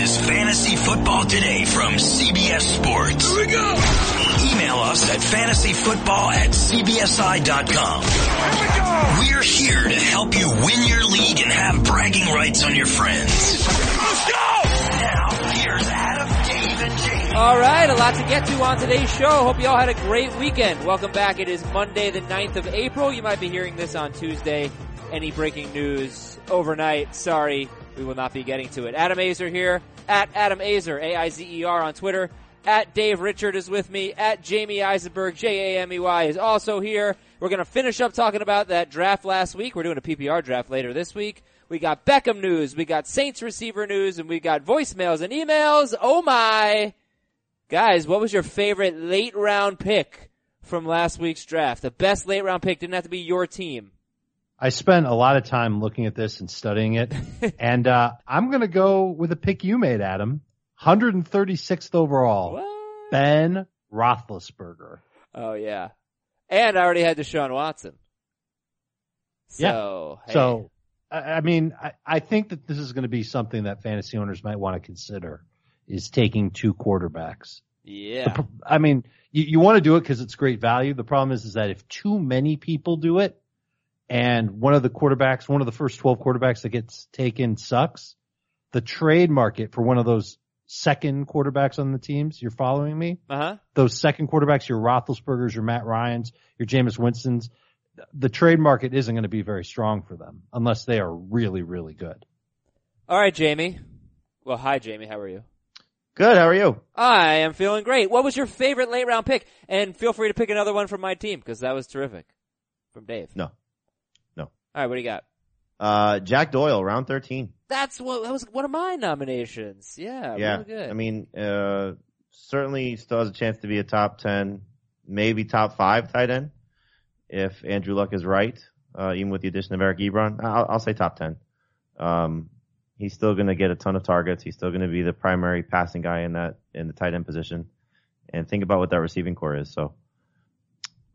is Fantasy Football Today from CBS Sports. Here we go. Email us at fantasyfootball at cbsi.com. Here we go. We're here to help you win your league and have bragging rights on your friends. Let's go. Now, here's Adam, Dave, and Jamey. All right, a lot to get to on today's show. Hope you all had a great weekend. Welcome back. It is Monday, the 9th of April. You might be hearing this on Tuesday. Any breaking news overnight? Sorry, we will not be getting to it. Adam Aizer here at Adam Aizer, A-I-Z-E-R on Twitter. At Dave Richard is with me. At Jamey Eisenberg, J-A-M-E-Y is also here. We're going to finish up talking about that draft last week. We're doing a PPR draft later this week. We got Beckham news, we got Saints receiver news, and we got voicemails and emails. Oh my! Guys, what was your favorite late round pick from last week's draft? The best late round pick didn't have to be your team. I spent a lot of time looking at this and studying it, and uh, I'm going to go with a pick you made, Adam. 136th overall, What? Ben Roethlisberger. Oh yeah. And I already had Deshaun Watson. So, hey. So, I, I mean, I, I think that this is going to be something that fantasy owners might want to consider is taking two quarterbacks. yeah. The I mean, you, you want to do it because it's great value. The problem is, is that if too many people do it, and one of the quarterbacks, one of the first 12 quarterbacks that gets taken sucks, the trade market for one of those second quarterbacks on the teams, you're following me? Uh huh. Those second quarterbacks, your Roethlisbergers, your Matt Ryans, your Jameis Winstons, the trade market isn't going to be very strong for them unless they are really, really good. All right, Jamey. Well, hi, Jamey. How are you? Good. How are you? I am feeling great. What was your favorite late round pick? And feel free to pick another one from my team because that was terrific. From Dave. No. All right, what do you got? Uh, Jack Doyle, round 13. That's what that was one of my nominations. Yeah, yeah. really good. I mean, uh, certainly still has a chance to be a top 10, maybe top five tight end if Andrew Luck is right, uh, even with the addition of Eric Ebron. I'll, I'll say top 10. Um, he's still going to get a ton of targets. He's still going to be the primary passing guy in that, in the tight end position. And think about what that receiving corps is. So,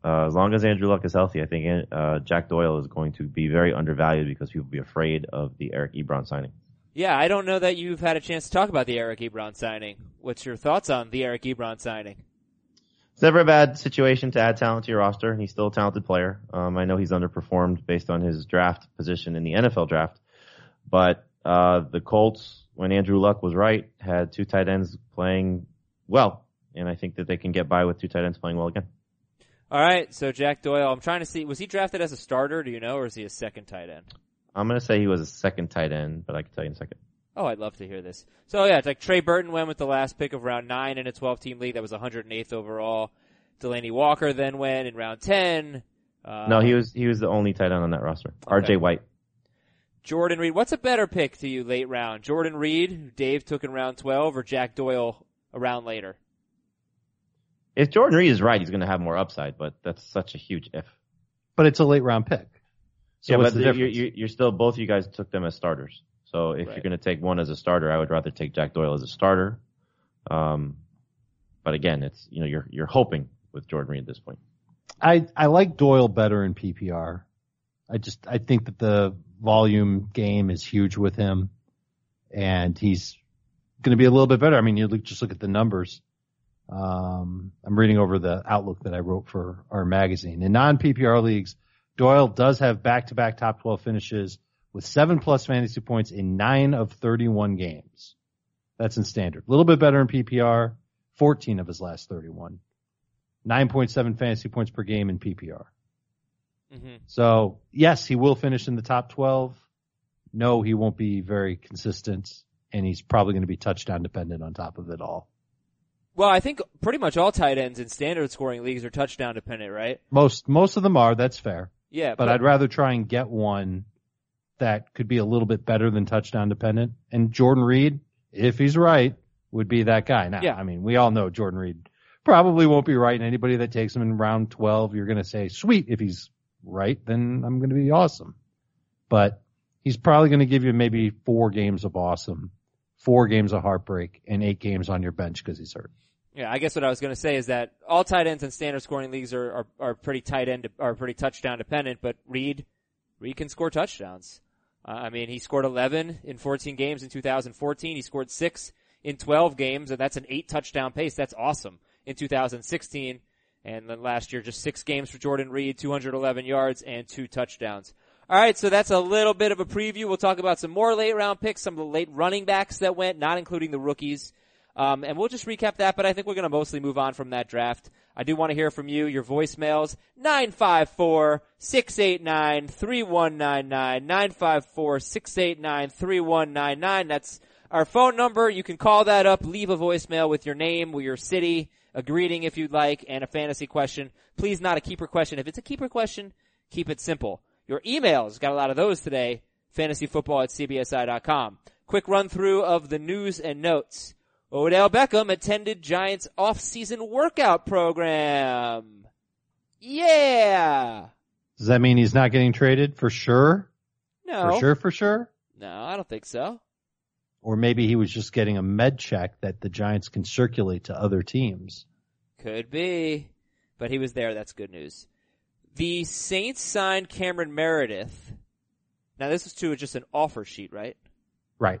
uh, as long as Andrew Luck is healthy, I think uh, Jack Doyle is going to be very undervalued because people will be afraid of the Eric Ebron signing. yeah, I don't know that you've had a chance to talk about the Eric Ebron signing. What's your thoughts on the Eric Ebron signing? It's never a bad situation to add talent to your roster. He's still a talented player. Um, I know he's underperformed based on his draft position in the NFL draft, but uh, the Colts, when Andrew Luck was right, had two tight ends playing well, and I think that they can get by with two tight ends playing well again. All right, so Jack Doyle. I'm trying to see. Was he drafted as a starter? Do you know, or is he a second tight end? I'm gonna say he was a second tight end, but I can tell you in a second. Oh, I'd love to hear this. So yeah, it's like Trey Burton went with the last pick of round nine in a 12 team league. That was 108th overall. Delanie Walker then went in round 10. Uh, no, he was he was the only tight end on that roster. Okay. R.J. White. Jordan Reed. What's a better pick to you late round? Jordan Reed, who Dave took in round 12, or Jack Doyle around later? If Jordan Reed is right, he's gonna have more upside, but that's such a huge if. But it's a late round pick. So yeah, what's but the you're, difference? you're, you're still both of you guys took them as starters. So if Right. you're going to take one as a starter, I would rather take Jack Doyle as a starter. Um, but again, it's you know you're you're hoping with Jordan Reed at this point. I, I like Doyle better in PPR. I just, I think that the volume game is huge with him and he's going to be a little bit better. I mean, you look, just look at the numbers. Um, I'm reading over the outlook that I wrote for our magazine. In non PPR leagues, Doyle does have back to back top 12 finishes with seven plus fantasy points in nine of 31 games. That's in standard. A little bit better in PPR, 14 of his last 31. 9.7 fantasy points per game in PPR. Mm-hmm. So yes, he will finish in the top 12. No, he won't be very consistent and he's probably going to be touchdown dependent on top of it all. Well, I think pretty much all tight ends in standard scoring leagues are touchdown dependent, right? Most, most of them are, that's fair. Yeah, But I'd rather try and get one that could be a little bit better than touchdown dependent. And Jordan Reed, if he's right, would be that guy. Now, Yeah. I mean, we all know Jordan Reed probably won't be right. And anybody that takes him in round 12, you're going to say, sweet. If he's right, then I'm going to be awesome. But he's probably going to give you maybe four games of awesome, four games of heartbreak, and eight games on your bench because he's hurt. Yeah, I guess what I was going to say is that all tight ends in standard scoring leagues are, are, are pretty tight end, are pretty touchdown dependent, but Reed, Reed can score touchdowns. Uh, I mean, he scored 11 in 14 games in 2014. He scored six in 12 games, and that's an eight touchdown pace. That's awesome in 2016. And then last year, just six games for Jordan Reed, 211 yards and two touchdowns. All right, so that's a little bit of a preview. We'll talk about some more late round picks, some of the late running backs that went, not including the rookies. Um, and we'll just recap that, but I think we're going to mostly move on from that draft. I do want to hear from you, your voicemails, 954-689-3199, 954-689-3199. That's our phone number. You can call that up, leave a voicemail with your name, with your city, a greeting if you'd like, and a fantasy question. Please not a keeper question. If it's a keeper question, keep it simple. Your emails, got a lot of those today, fantasyfootball at cbsi.com. Quick run through of the news and notes. Odell Beckham attended Giants off-season workout program. Yeah. Does that mean he's not getting traded for sure? No. For sure, for sure? No, I don't think so. Or maybe he was just getting a med check that the Giants can circulate to other teams. Could be. But he was there. That's good news. The Saints signed Cameron Meredith. Now this is to just an offer sheet, right? Right.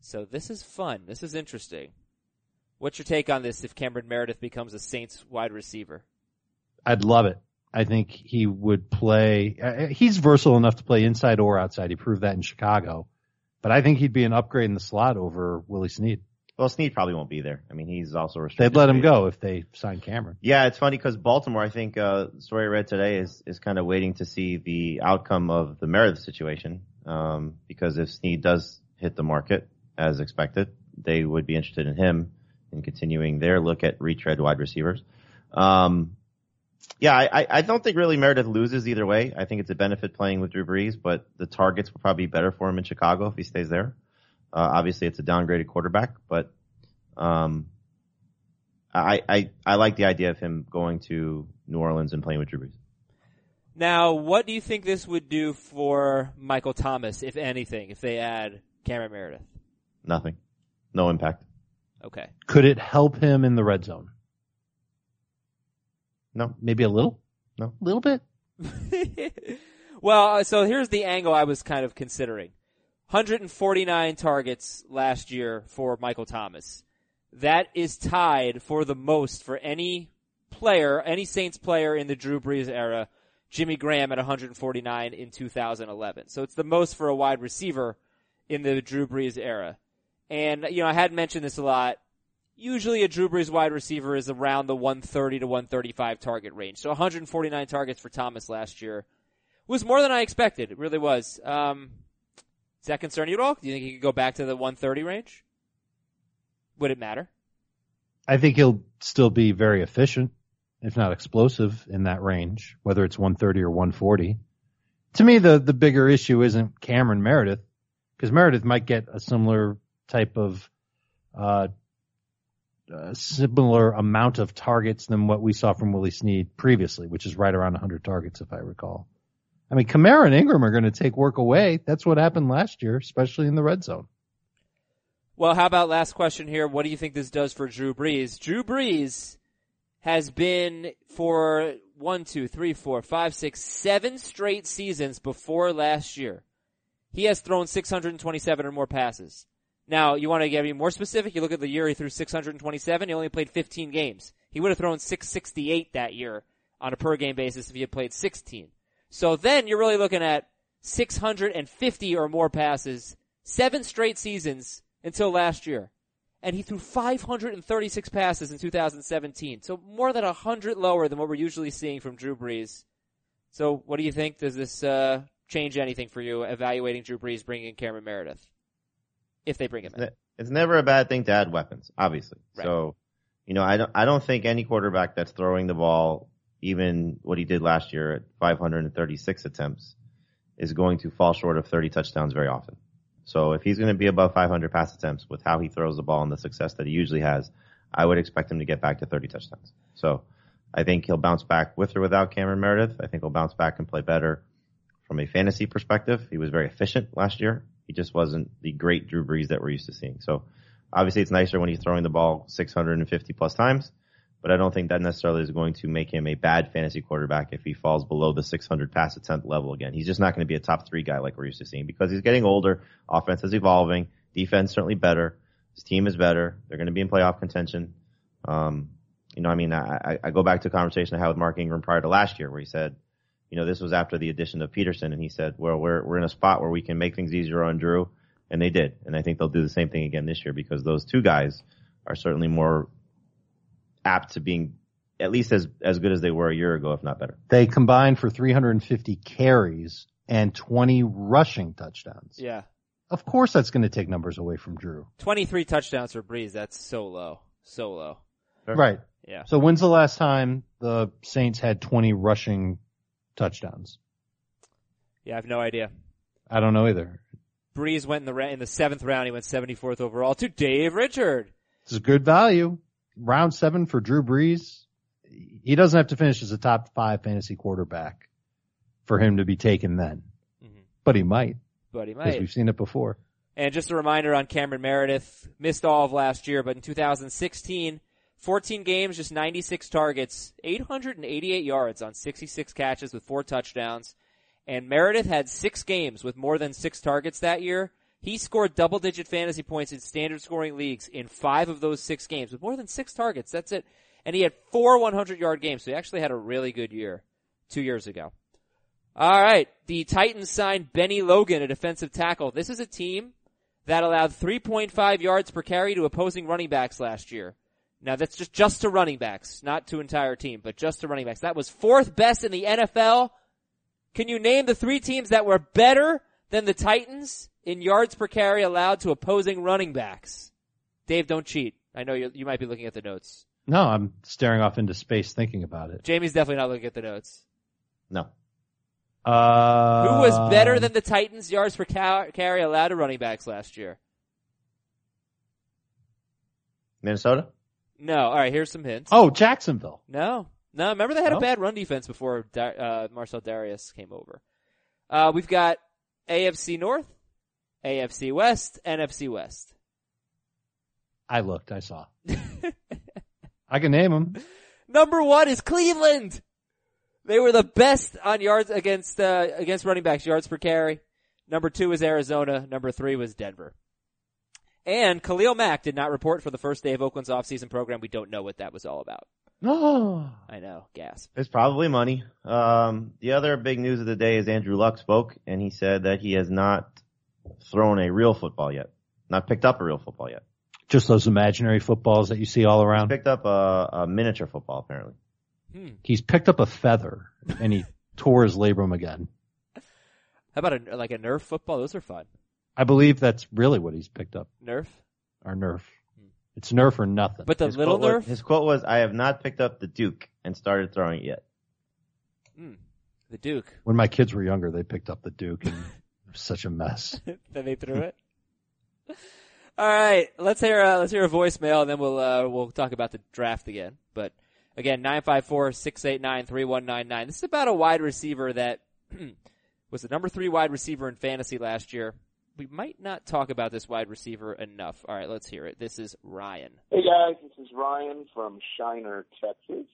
So this is fun. This is interesting. What's your take on this if Cameron Meredith becomes a Saints wide receiver? I'd love it. I think he would play. Uh, he's versatile enough to play inside or outside. He proved that in Chicago. But I think he'd be an upgrade in the slot over Willie Snead. Well, Snead probably won't be there. I mean, he's also restricted. They'd let him go if they sign Cameron. Yeah, it's funny because Baltimore, I think, uh, the story I read today is, is kind of waiting to see the outcome of the Meredith situation. Um, because if Snead does hit the market as expected, they would be interested in him in continuing their look at retread wide receivers. Um, yeah, I, I don't think really Meredith loses either way. I think it's a benefit playing with Drew Brees, but the targets will probably be better for him in Chicago if he stays there. Uh, obviously, it's a downgraded quarterback, but um, I, I I like the idea of him going to New Orleans and playing with Drew Brees. Now, what do you think this would do for Michael Thomas, if anything, if they add Cameron Meredith? Nothing, no impact. Okay. Could it help him in the red zone? No, Maybe a little? No. A little bit? well, uh, so here's the angle I was kind of considering. 149 targets last year for Michael Thomas. That is tied for the most for any player, any Saints player in the Drew Brees era. Jimmy Graham at 149 in 2011. So it's the most for a wide receiver in the Drew Brees era. And, you know, I had mentioned this a lot. Usually a Drew Brees wide receiver is around the 130 to 135 target range. So 149 targets for Thomas last year was more than I expected. It really was. Um, does that concern you at all? Do you think he could go back to the 130 range? Would it matter? I think he'll still be very efficient, if not explosive, in that range, whether it's 130 or 140. To me, the, the bigger issue isn't Cameron Meredith, because Meredith might get a similar type of, uh, uh, similar amount of targets than what we saw from Willie Snead previously, which is right around 100 targets, if I recall. I mean, Kamara and Ingram are going to take work away. That's what happened last year, especially in the red zone. Well, how about last question here? What do you think this does for Drew Brees? Drew Brees has been for one, two, three, four, five, six, seven straight seasons before last year. He has thrown 627 or more passes. Now, you want to get more specific? You look at the year he threw 627. He only played 15 games. He would have thrown 668 that year on a per game basis if he had played 16. So then you're really looking at 650 or more passes, seven straight seasons until last year. And he threw 536 passes in 2017. So more than 100 lower than what we're usually seeing from Drew Brees. So what do you think? Does this, uh, change anything for you evaluating Drew Brees bringing in Cameron Meredith? If they bring him in. It's never a bad thing to add weapons, obviously. Right. So, you know, I don't, I don't think any quarterback that's throwing the ball, even what he did last year at 536 attempts, is going to fall short of 30 touchdowns very often. So if he's going to be above 500 pass attempts with how he throws the ball and the success that he usually has, I would expect him to get back to 30 touchdowns. So I think he'll bounce back with or without Cameron Meredith. I think he'll bounce back and play better from a fantasy perspective. He was very efficient last year. He just wasn't the great Drew Brees that we're used to seeing. So obviously it's nicer when he's throwing the ball 650 plus times, but I don't think that necessarily is going to make him a bad fantasy quarterback if he falls below the 600 pass attempt level again. He's just not going to be a top three guy like we're used to seeing because he's getting older. Offense is evolving. Defense certainly better. His team is better. They're going to be in playoff contention. Um, you know, I mean, I, I go back to a conversation I had with Mark Ingram prior to last year where he said, you know, this was after the addition of Peterson and he said, well, we're, we're in a spot where we can make things easier on Drew. And they did. And I think they'll do the same thing again this year because those two guys are certainly more apt to being at least as, as good as they were a year ago, if not better. They combined for 350 carries and 20 rushing touchdowns. Yeah. Of course that's going to take numbers away from Drew. 23 touchdowns for Brees. That's so low. So low. Sure. Right. Yeah. So when's the last time the Saints had 20 rushing touchdowns? Yeah, I have no idea. I don't know either. Brees went in the ra- in the seventh round. He went 74th overall to Dave Richard. This is good value. Round seven for Drew Brees. He doesn't have to finish as a top five fantasy quarterback for him to be taken then, mm-hmm. but he might But he because might. we've seen it before. And just a reminder on Cameron Meredith, missed all of last year, but in 2016, 14 games, just 96 targets, 888 yards on 66 catches with four touchdowns. And Meredith had six games with more than six targets that year. He scored double digit fantasy points in standard scoring leagues in five of those six games with more than six targets. That's it. And he had four 100 yard games. So he actually had a really good year two years ago. All right. The Titans signed Benny Logan, a defensive tackle. This is a team that allowed 3.5 yards per carry to opposing running backs last year. Now that's just, just to running backs, not to entire team, but just to running backs. That was fourth best in the NFL. Can you name the three teams that were better than the Titans in yards per carry allowed to opposing running backs? Dave, don't cheat. I know you, you might be looking at the notes. No, I'm staring off into space thinking about it. Jamey's definitely not looking at the notes. No. Uh, Who was better than the Titans yards per ca- carry allowed to running backs last year? Minnesota? No. All right, here's some hints. Oh, Jacksonville. No, no. Remember they had No? a bad run defense before uh, Marcell Dareus came over. Uh, we've got AFC North, AFC West, NFC West. I looked. I saw. I can name them. Number one is Cleveland. They were the best on yards against uh, against running backs, yards per carry. Number two was Arizona. Number three was Denver. And Khalil Mack did not report for the first day of Oakland's offseason program. We don't know what that was all about. Oh, I know, gasp. It's probably money. Um, the other big news of the day is Andrew Luck spoke and he said that he has not thrown a real football yet. Not picked up a real football yet. just those imaginary footballs that you see all around. Picked up a, a miniature football apparently. Hmm. He's picked up a feather and he tore his labrum again. How about a, like a Nerf football? Those are fun. I believe that's really what he's picked up. Nerf. Our Nerf. It's Nerf or nothing. But the His little quote Nerf? Was, his quote was, I have not picked up the Duke and started throwing it yet. Hmm. The Duke. when my kids were younger, they picked up the Duke and it was such a mess. then they threw it. All right, let's hear uh, let's hear a voicemail, and then we'll uh, we'll talk about the draft again. But again, nine five four six eight nine three one nine nine. This is about a wide receiver that was the number three wide receiver in fantasy last year. We might not talk about this wide receiver enough. All right, let's hear it. This is Ryan. Hey guys, this is Ryan from Shiner, Texas.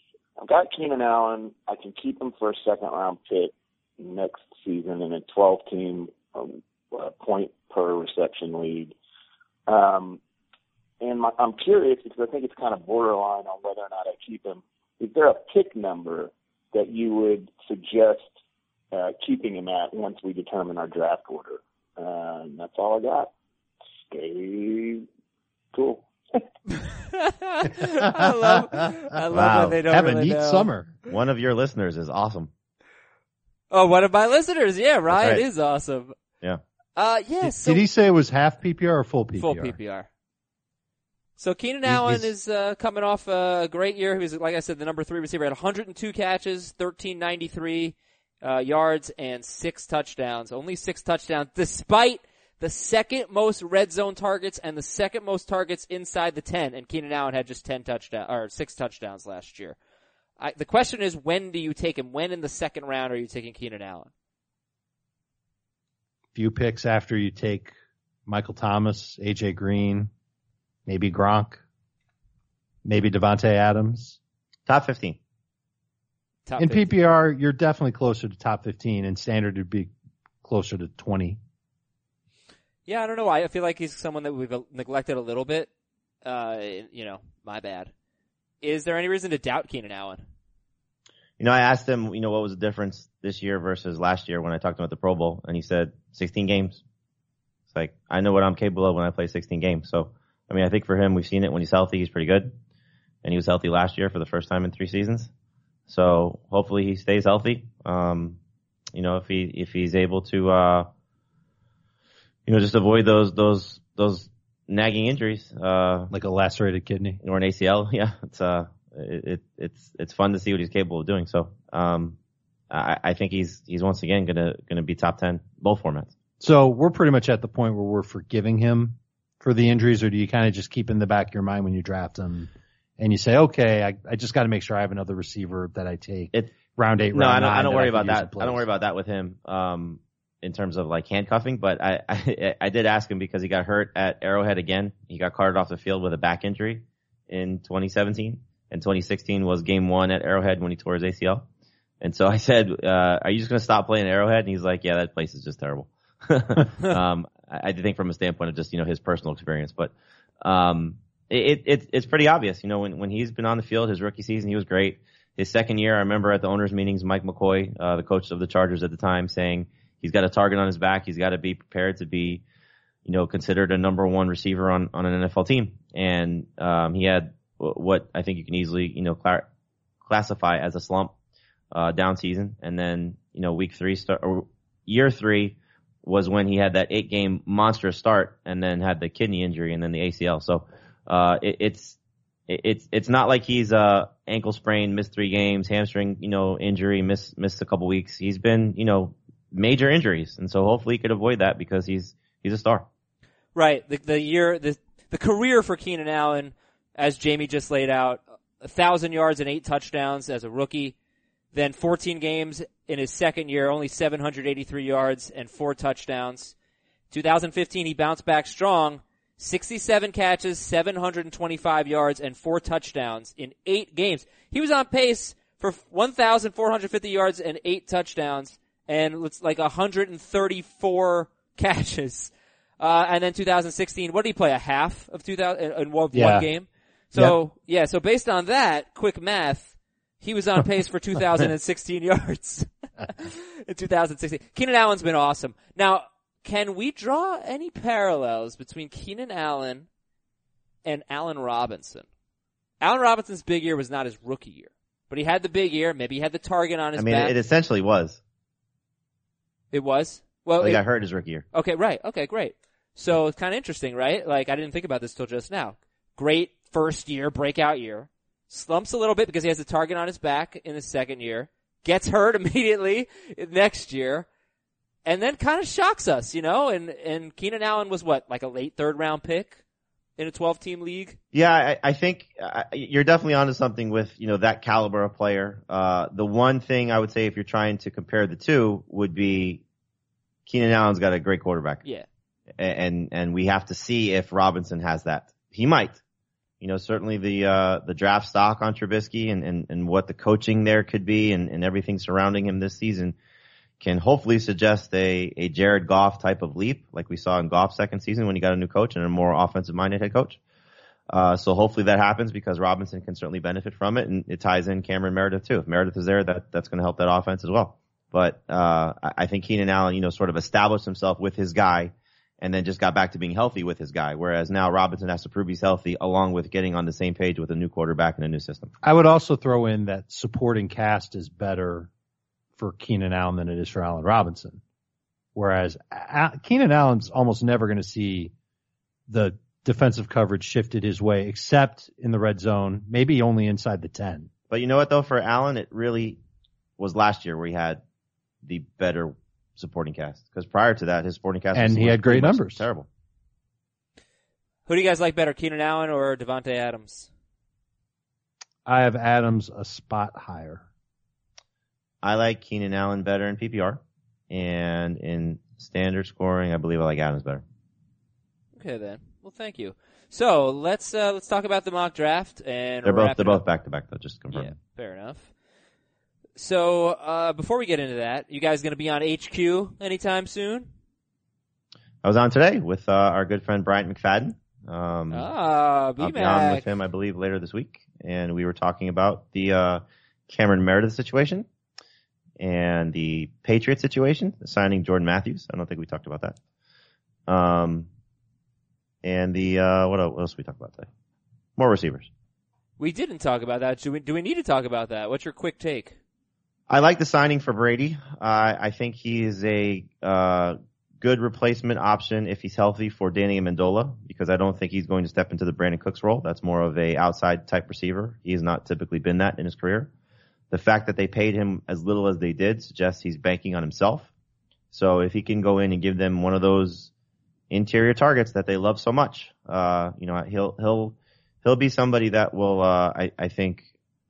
I've got Keenan Allen. I can keep him for a second round pick next season in a 12 team um, point per reception league. Um, and my, I'm curious because I think it's kind of borderline on whether or not I keep him. Is there a pick number that you would suggest uh, keeping him at once we determine our draft order? Uh, and that's all I got. Stay cool. I love I love Wow. when they don't Have really a neat know. summer. One of your listeners is awesome. Oh, one of my listeners. Yeah, Ryan right. is awesome. Yeah. Uh, yeah. Did, so did he say it was half PPR or full PPR? Full PPR. So Keenan He's- Allen he's- is uh, coming off a great year. He was, like I said, the number three receiver. Had 102 catches, 1393 uh, yards, and six touchdowns. Only six touchdowns, despite the second most red zone targets and the second most targets inside the 10. And Keenan Allen had just 10 touchdowns or six touchdowns last year. I, the question is, when do you take him? When in the second round are you taking Keenan Allen? Few picks after you take Michael Thomas, AJ Green, maybe Gronk, maybe Davante Adams. Top 15. Top In 50. PPR, you're definitely closer to top 15, and standard would be closer to 20. Yeah, I don't know why. I feel like he's someone that we've neglected a little bit. Uh, you know, my bad. Is there any reason to doubt Keenan Allen? You know, I asked him, you know, what was the difference this year versus last year when I talked to him at the Pro Bowl, and he said 16 games. It's like I know what I'm capable of when I play 16 games. So, I mean, I think for him, we've seen it when he's healthy, he's pretty good, and he was healthy last year for the first time in three seasons. So hopefully he stays healthy. Um, you know, if he if he's able to, uh, you know, just avoid those those those nagging injuries, uh, Like a lacerated kidney. or an ACL. Yeah, it's uh, it, it it's it's fun to see what he's capable of doing. So, um, I, I think he's he's once again gonna gonna be top ten both formats. So we're pretty much at the point where we're forgiving him for the injuries, or do you kind of just keep in the back of your mind when you draft him and you say, okay, I, I just got to make sure I have another receiver that I take It- round eight, No, round I don't I don't worry can about that. I don't worry about that with him. Um, in terms of like handcuffing, but I, I I did ask him because he got hurt at Arrowhead again. He got carted off the field with a back injury in 2017, and 2016 was game one at Arrowhead when he tore his ACL. And so I said, uh, "Are you just going to stop playing Arrowhead?" And he's like, "Yeah, that place is just terrible." um, I, I think from a standpoint of just you know his personal experience, but um, it, it it's pretty obvious. You know, when when he's been on the field, his rookie season, he was great. His second year, I remember at the owners' meetings, Mike McCoy, uh, the coach of the Chargers at the time, saying he's got a target on his back. He's got to be prepared to be, you know, considered a number one receiver on on an NFL team. And um, he had what I think you can easily, you know, cla- classify as a slump uh, down season. And then, you know, week three start or year three was when he had that eight game monstrous start and then had the kidney injury and then the ACL. So uh, it, it's it- it's it's not like he's uh ankle sprain, missed three games, hamstring, you know, injury, missed missed a couple weeks. He's been, you know, major injuries, and so hopefully he could avoid that because he's he's a star. Right. The, the year, the, the career for Keenan Allen, as Jamey just laid out, a thousand yards and eight touchdowns as a rookie. Then 14 games in his second year, only 783 yards and four touchdowns. 2015, he bounced back strong. 67 catches, 725 yards, and four touchdowns in eight games. He was on pace for 1,450 yards and eight touchdowns, and it's like 134 catches. Uh, and then 2016, what did he play? A half of 2000 in- in one, Yeah. one game. So yeah, so based on that, quick math, he was on pace for 2016 yards in 2016. Keenan Allen's been awesome. Now, can we draw any parallels between Keenan Allen and Allen Robinson? Allen Robinson's big year was not his rookie year, but he had the big year. Maybe he had the target on his I mean, back. it essentially was. It was. Well, He it- got hurt his rookie year. Okay, right. Okay, great. So it's kind of interesting, right? Like I didn't think about this till just now. Great first year, breakout year. Slumps a little bit because he has a target on his back in his second year. Gets hurt immediately next year. And then kind of shocks us, you know, and, and Keenan Allen was what, like a late third round pick in a 12 team league? Yeah, I, I think uh, you're definitely onto something with you know that caliber of player. Uh, the one thing I would say if you're trying to compare the two would be Keenan Allen's got a great quarterback. Yeah. and and we have to see if Robinson has that. He might. You know, certainly the uh, the draft stock on Trubisky and, and, and what the coaching there could be and, and everything surrounding him this season can hopefully suggest a, a Jared Goff type of leap, like we saw in Goff's second season when he got a new coach and a more offensive minded head coach. Uh, so hopefully that happens because Robinson can certainly benefit from it and it ties in Cameron Meredith too. If Meredith is there, that, that's going to help that offense as well. But, uh, I I think Keenan Allen, you know, sort of established himself with his guy and then just got back to being healthy with his guy. Whereas now Robinson has to prove he's healthy along with getting on the same page with a new quarterback and a new system. I would also throw in that supporting cast is better for Keenan Allen than it is for Allen Robinson. Whereas A- Keenan Allen's almost never going to see the defensive coverage shifted his way, except in the red zone, maybe only inside the 10. But you know what though, for Allen, it really was last year where he had the better supporting cast. Because prior to that, his supporting cast And was he had great numbers. Terrible. Who do you guys like better, Keenan Allen or Davante Adams? I have Adams a spot higher. I like Keenan Allen better in PPR, and in standard scoring, I believe I like Adams better. Okay then. Well, thank you. So let's uh, let's talk about the mock draft and They're both they're both back to back though. Just to confirm. Yeah, fair enough. So uh, before we get into that, you guys going to be on HQ anytime soon? I was on today with uh, our good friend Bryant McFadden. Um, Ah, I'll be on with him, I believe, later this week, and we were talking about the uh, Cameron Meredith situation and the Patriot situation, signing Jordan Matthews. I don't think we talked about that. Um, and the uh, what else did we talk about today? More receivers. We didn't talk about that. Do we, do we need to talk about that? What's your quick take? I like the signing for Brady. Uh, I think he is a uh, good replacement option if he's healthy for Danny Amendola because I don't think he's going to step into the Brandin Cooks role. That's more of a outside type receiver. He has not typically been that in his career. The fact that they paid him as little as they did suggests he's banking on himself. So if he can go in and give them one of those interior targets that they love so much, uh, you know, he'll he'll he'll be somebody that will, uh, I, I think,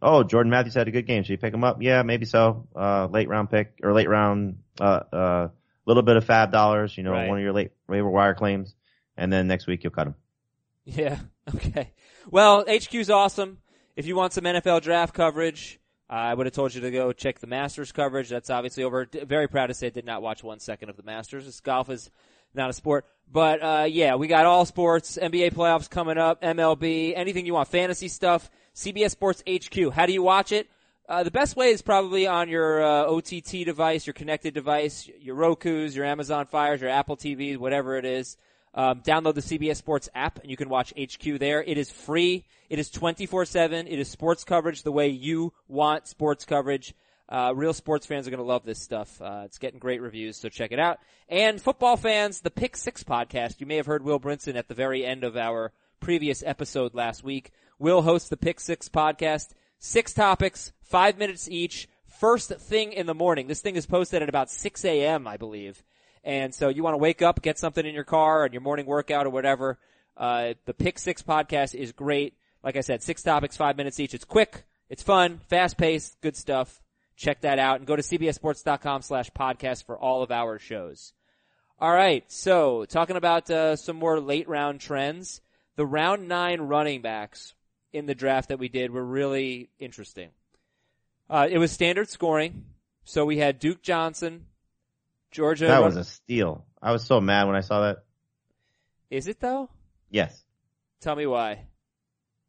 oh, Jordan Matthews had a good game. Should you pick him up? Yeah, maybe so. Uh, late round pick or late round, uh, uh, little bit of FAAB dollars, you know, Right. one of your late waiver wire claims. And then next week you'll cut him. Yeah. Okay. Well, HQ's awesome. If you want some NFL draft coverage, I would have told you to go check the Masters coverage. That's obviously over. Very proud to say I did not watch one second of the Masters. This golf is not a sport. But, uh, yeah, we got all sports, NBA playoffs coming up, MLB, anything you want, fantasy stuff, CBS Sports HQ. How do you watch it? Uh, the best way is probably on your uh, OTT device, your connected device, your Roku's, your Amazon Fires, your Apple TVs, whatever it is. Um, download the CBS Sports app and you can watch HQ there. It is free. It is 24-7. It is sports coverage the way you want sports coverage. Uh, real sports fans are going to love this stuff. Uh, it's getting great reviews, so check it out. And football fans, the Pick Six podcast. You may have heard Will Brinson at the very end of our previous episode last week. Will hosts the Pick Six podcast. Six topics, five minutes each. First thing in the morning. This thing is posted at about 6 a.m., I believe. And so you want to wake up, get something in your car and your morning workout or whatever. Uh, the Pick Six podcast is great. Like I said, six topics, five minutes each. It's quick. It's fun, fast paced, good stuff. Check that out and go to cbsports.com slash podcast for all of our shows. All right. So talking about, uh, some more late round trends. The round nine running backs in the draft that we did were really interesting. Uh, it was standard scoring. So we had Duke Johnson, Georgia. That was a steal. I was so mad when I saw that. Is it though? Yes. Tell me why.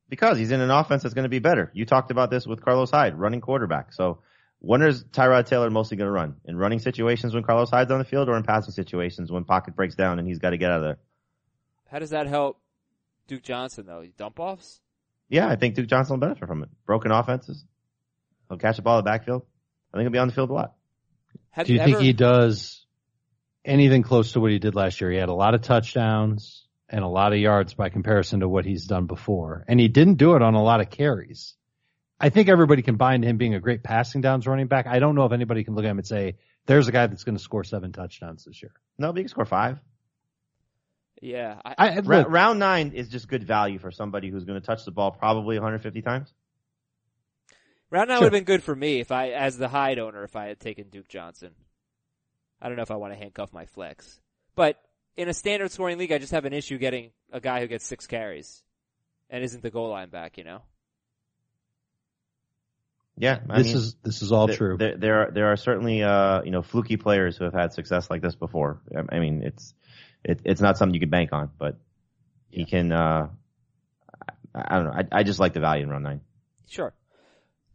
Because he's in an offense that's going to be better. You talked about this with Carlos Hyde, running quarterback. So when is Tyrod Taylor mostly going to run? In running situations when Carlos Hyde's on the field or in passing situations when pocket breaks down and he's got to get out of there? How does that help Duke Johnson though? Dump offs? Yeah, I think Duke Johnson will benefit from it. Broken offenses. He'll catch the ball in the backfield. I think he'll be on the field a lot. Have Do you think ever, he does anything close to what he did last year? He had a lot of touchdowns and a lot of yards by comparison to what he's done before. And he didn't do it on a lot of carries. I think everybody can bind him being a great passing downs running back. I don't know if anybody can look at him and say, there's a guy that's going to score seven touchdowns this year. No, but he can score five. Yeah. I, I, look, round nine is just good value for somebody who's going to touch the ball probably 150 times. Round nine Sure. would have been good for me if I, as the Hyde owner, if I had taken Duke Johnson. I don't know if I want to handcuff my flex, but in a standard scoring league, I just have an issue getting a guy who gets six carries and isn't the goal line back. You know. Yeah, I this mean, is, this is all there, true. There, there are there are certainly uh you know fluky players who have had success like this before. I- I mean, it's it, it's not something you could bank on, but he can. uh I, I don't know. I, I just like the value in round nine. Sure.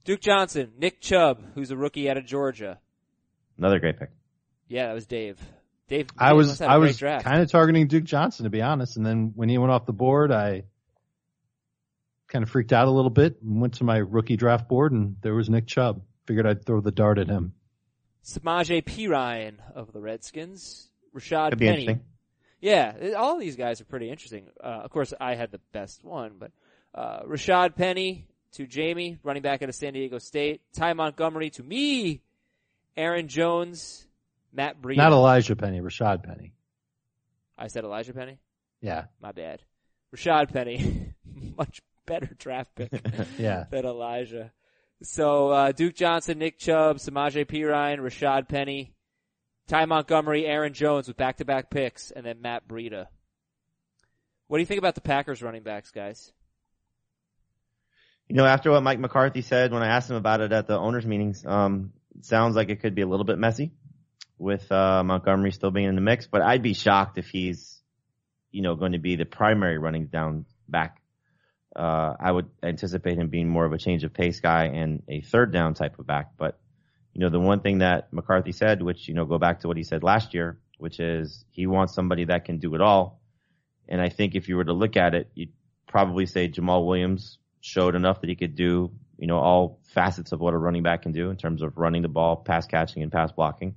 Duke Johnson, Nick Chubb, who's a rookie out of Georgia. Another great pick. Yeah, that was Dave. Dave. I was, must have a I great was kind of targeting Duke Johnson to be honest. And then when he went off the board, I kind of freaked out a little bit and went to my rookie draft board and there was Nick Chubb. Figured I'd throw the dart at him. Samaje Perine of the Redskins. Rashad Could be Penny. interesting. Yeah, all of these guys are pretty interesting. Uh, of course, I had the best one, but uh, Rashad Penny to Jamey, running back out of San Diego State. Ty Montgomery to me. Aaron Jones, Matt Breida. Not Elijah Penny, Rashad Penny. I said Elijah Penny. Yeah. My bad. Rashad Penny, much better draft pick Yeah. than Elijah. So uh, Duke Johnson, Nick Chubb, Samaje Perine, Rashad Penny, Ty Montgomery, Aaron Jones with back-to-back picks, and then Matt Breida. What do you think about the Packers running backs, guys? You know, after what Mike McCarthy said when I asked him about it at the owners meetings, um, sounds like it could be a little bit messy with uh, Montgomery still being in the mix. But I'd be shocked if he's, you know, going to be the primary running down back. Uh, I would anticipate him being more of a change of pace guy and a third down type of back. But you know, the one thing that McCarthy said, which you know, go back to what he said last year, which is he wants somebody that can do it all. And I think if you were to look at it, you'd probably say Jamaal Williams showed enough that he could do, you know, all facets of what a running back can do in terms of running the ball, pass catching, and pass blocking.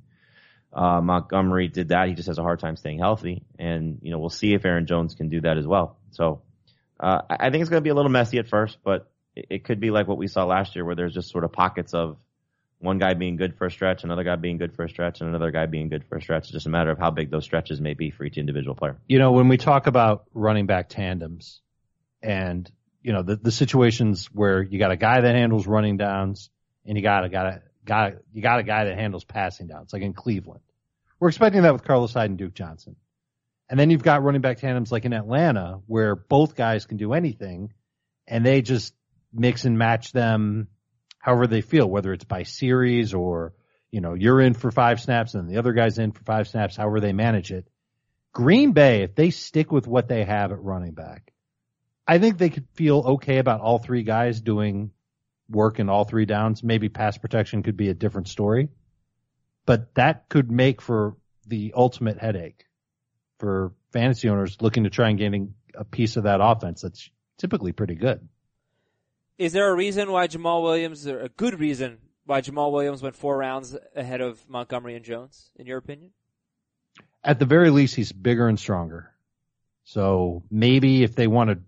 Uh, Montgomery did that. He just has a hard time staying healthy, and you know we'll see if Aaron Jones can do that as well. So uh, I think it's going to be a little messy at first, but it, it could be like what we saw last year, where there's just sort of pockets of one guy being good for a stretch, another guy being good for a stretch, and another guy being good for a stretch. It's just a matter of how big those stretches may be for each individual player. You know, when we talk about running back tandems and you know, the, the situations where you got a guy that handles running downs and you got a, a, got a, you got a guy that handles passing downs, like in Cleveland. We're expecting that with Carlos Hyde and Duke Johnson. And then you've got running back tandems like in Atlanta where both guys can do anything and they just mix and match them however they feel, whether it's by series or, you know, you're in for five snaps and the other guy's in for five snaps, however they manage it. Green Bay, if they stick with what they have at running back, I think they could feel okay about all three guys doing work in all three downs. Maybe pass protection could be a different story, but that could make for the ultimate headache for fantasy owners looking to try and getting a piece of that offense that's typically pretty good. Is there a reason why Jamaal Williams, or a good reason why Jamaal Williams went four rounds ahead of Montgomery and Jones, in your opinion? At the very least, he's bigger and stronger. So maybe if they want to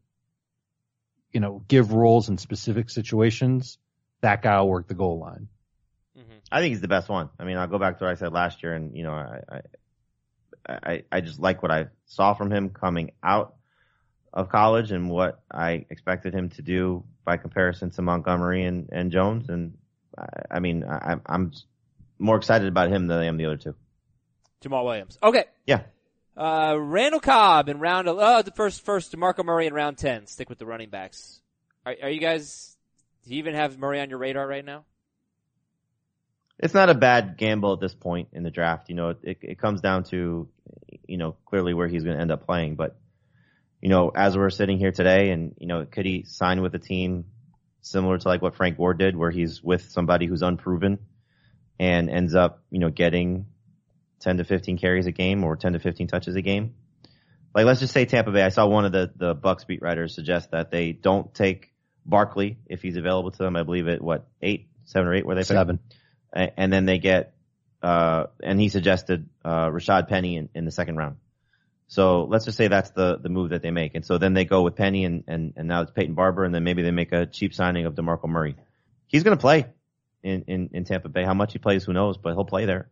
you know, give roles in specific situations, that guy will work the goal line. Mm-hmm. I think he's the best one. I mean, I'll go back to what I said last year, and you know, I, I, I, I just like what I saw from him coming out of college and what I expected him to do by comparison to Montgomery and, and Jones. And I, I mean, I, I'm more excited about him than I am the other two. Jamaal Williams. Okay. Yeah. Uh, Randall Cobb in round, uh, the first, first DeMarco Murray in round 10. Stick with the running backs. Are, are you guys, do you even have Murray on your radar right now? It's not a bad gamble at this point in the draft. You know, it, it comes down to, you know, clearly where he's going to end up playing. But, you know, as we're sitting here today and, you know, could he sign with a team similar to like what Frank Gore did where he's with somebody who's unproven and ends up, you know, getting 10 to 15 carries a game or 10 to 15 touches a game. Like let's just say Tampa Bay. I saw one of the the Bucks beat writers suggest that they don't take Barkley if he's available to them. I believe it what eight, seven or eight where they seven, pick? and then they get uh and he suggested uh Rashad Penny in, in the second round. So let's just say that's the the move that they make, and so then they go with Penny and and and now it's Peyton Barber, and then maybe they make a cheap signing of Demarco Murray. He's going to play in, in in Tampa Bay. How much he plays, who knows, but he'll play there.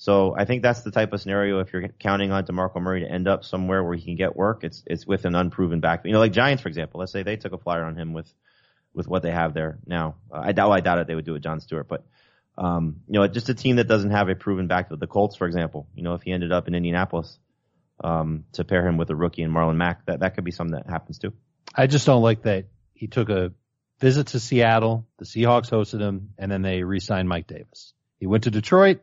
So I think that's the type of scenario if you're counting on DeMarco Murray to end up somewhere where he can get work, it's it's with an unproven back. You know, like Giants, for example. Let's say they took a flyer on him with with what they have there now. Uh, I doubt I doubt it they would do it John Stewart, but um, you know, just a team that doesn't have a proven back. The Colts, for example. You know, if he ended up in Indianapolis um, to pair him with a rookie and Marlon Mack, that that could be something that happens too. I just don't like that he took a visit to Seattle. The Seahawks hosted him, and then they re-signed Mike Davis. He went to Detroit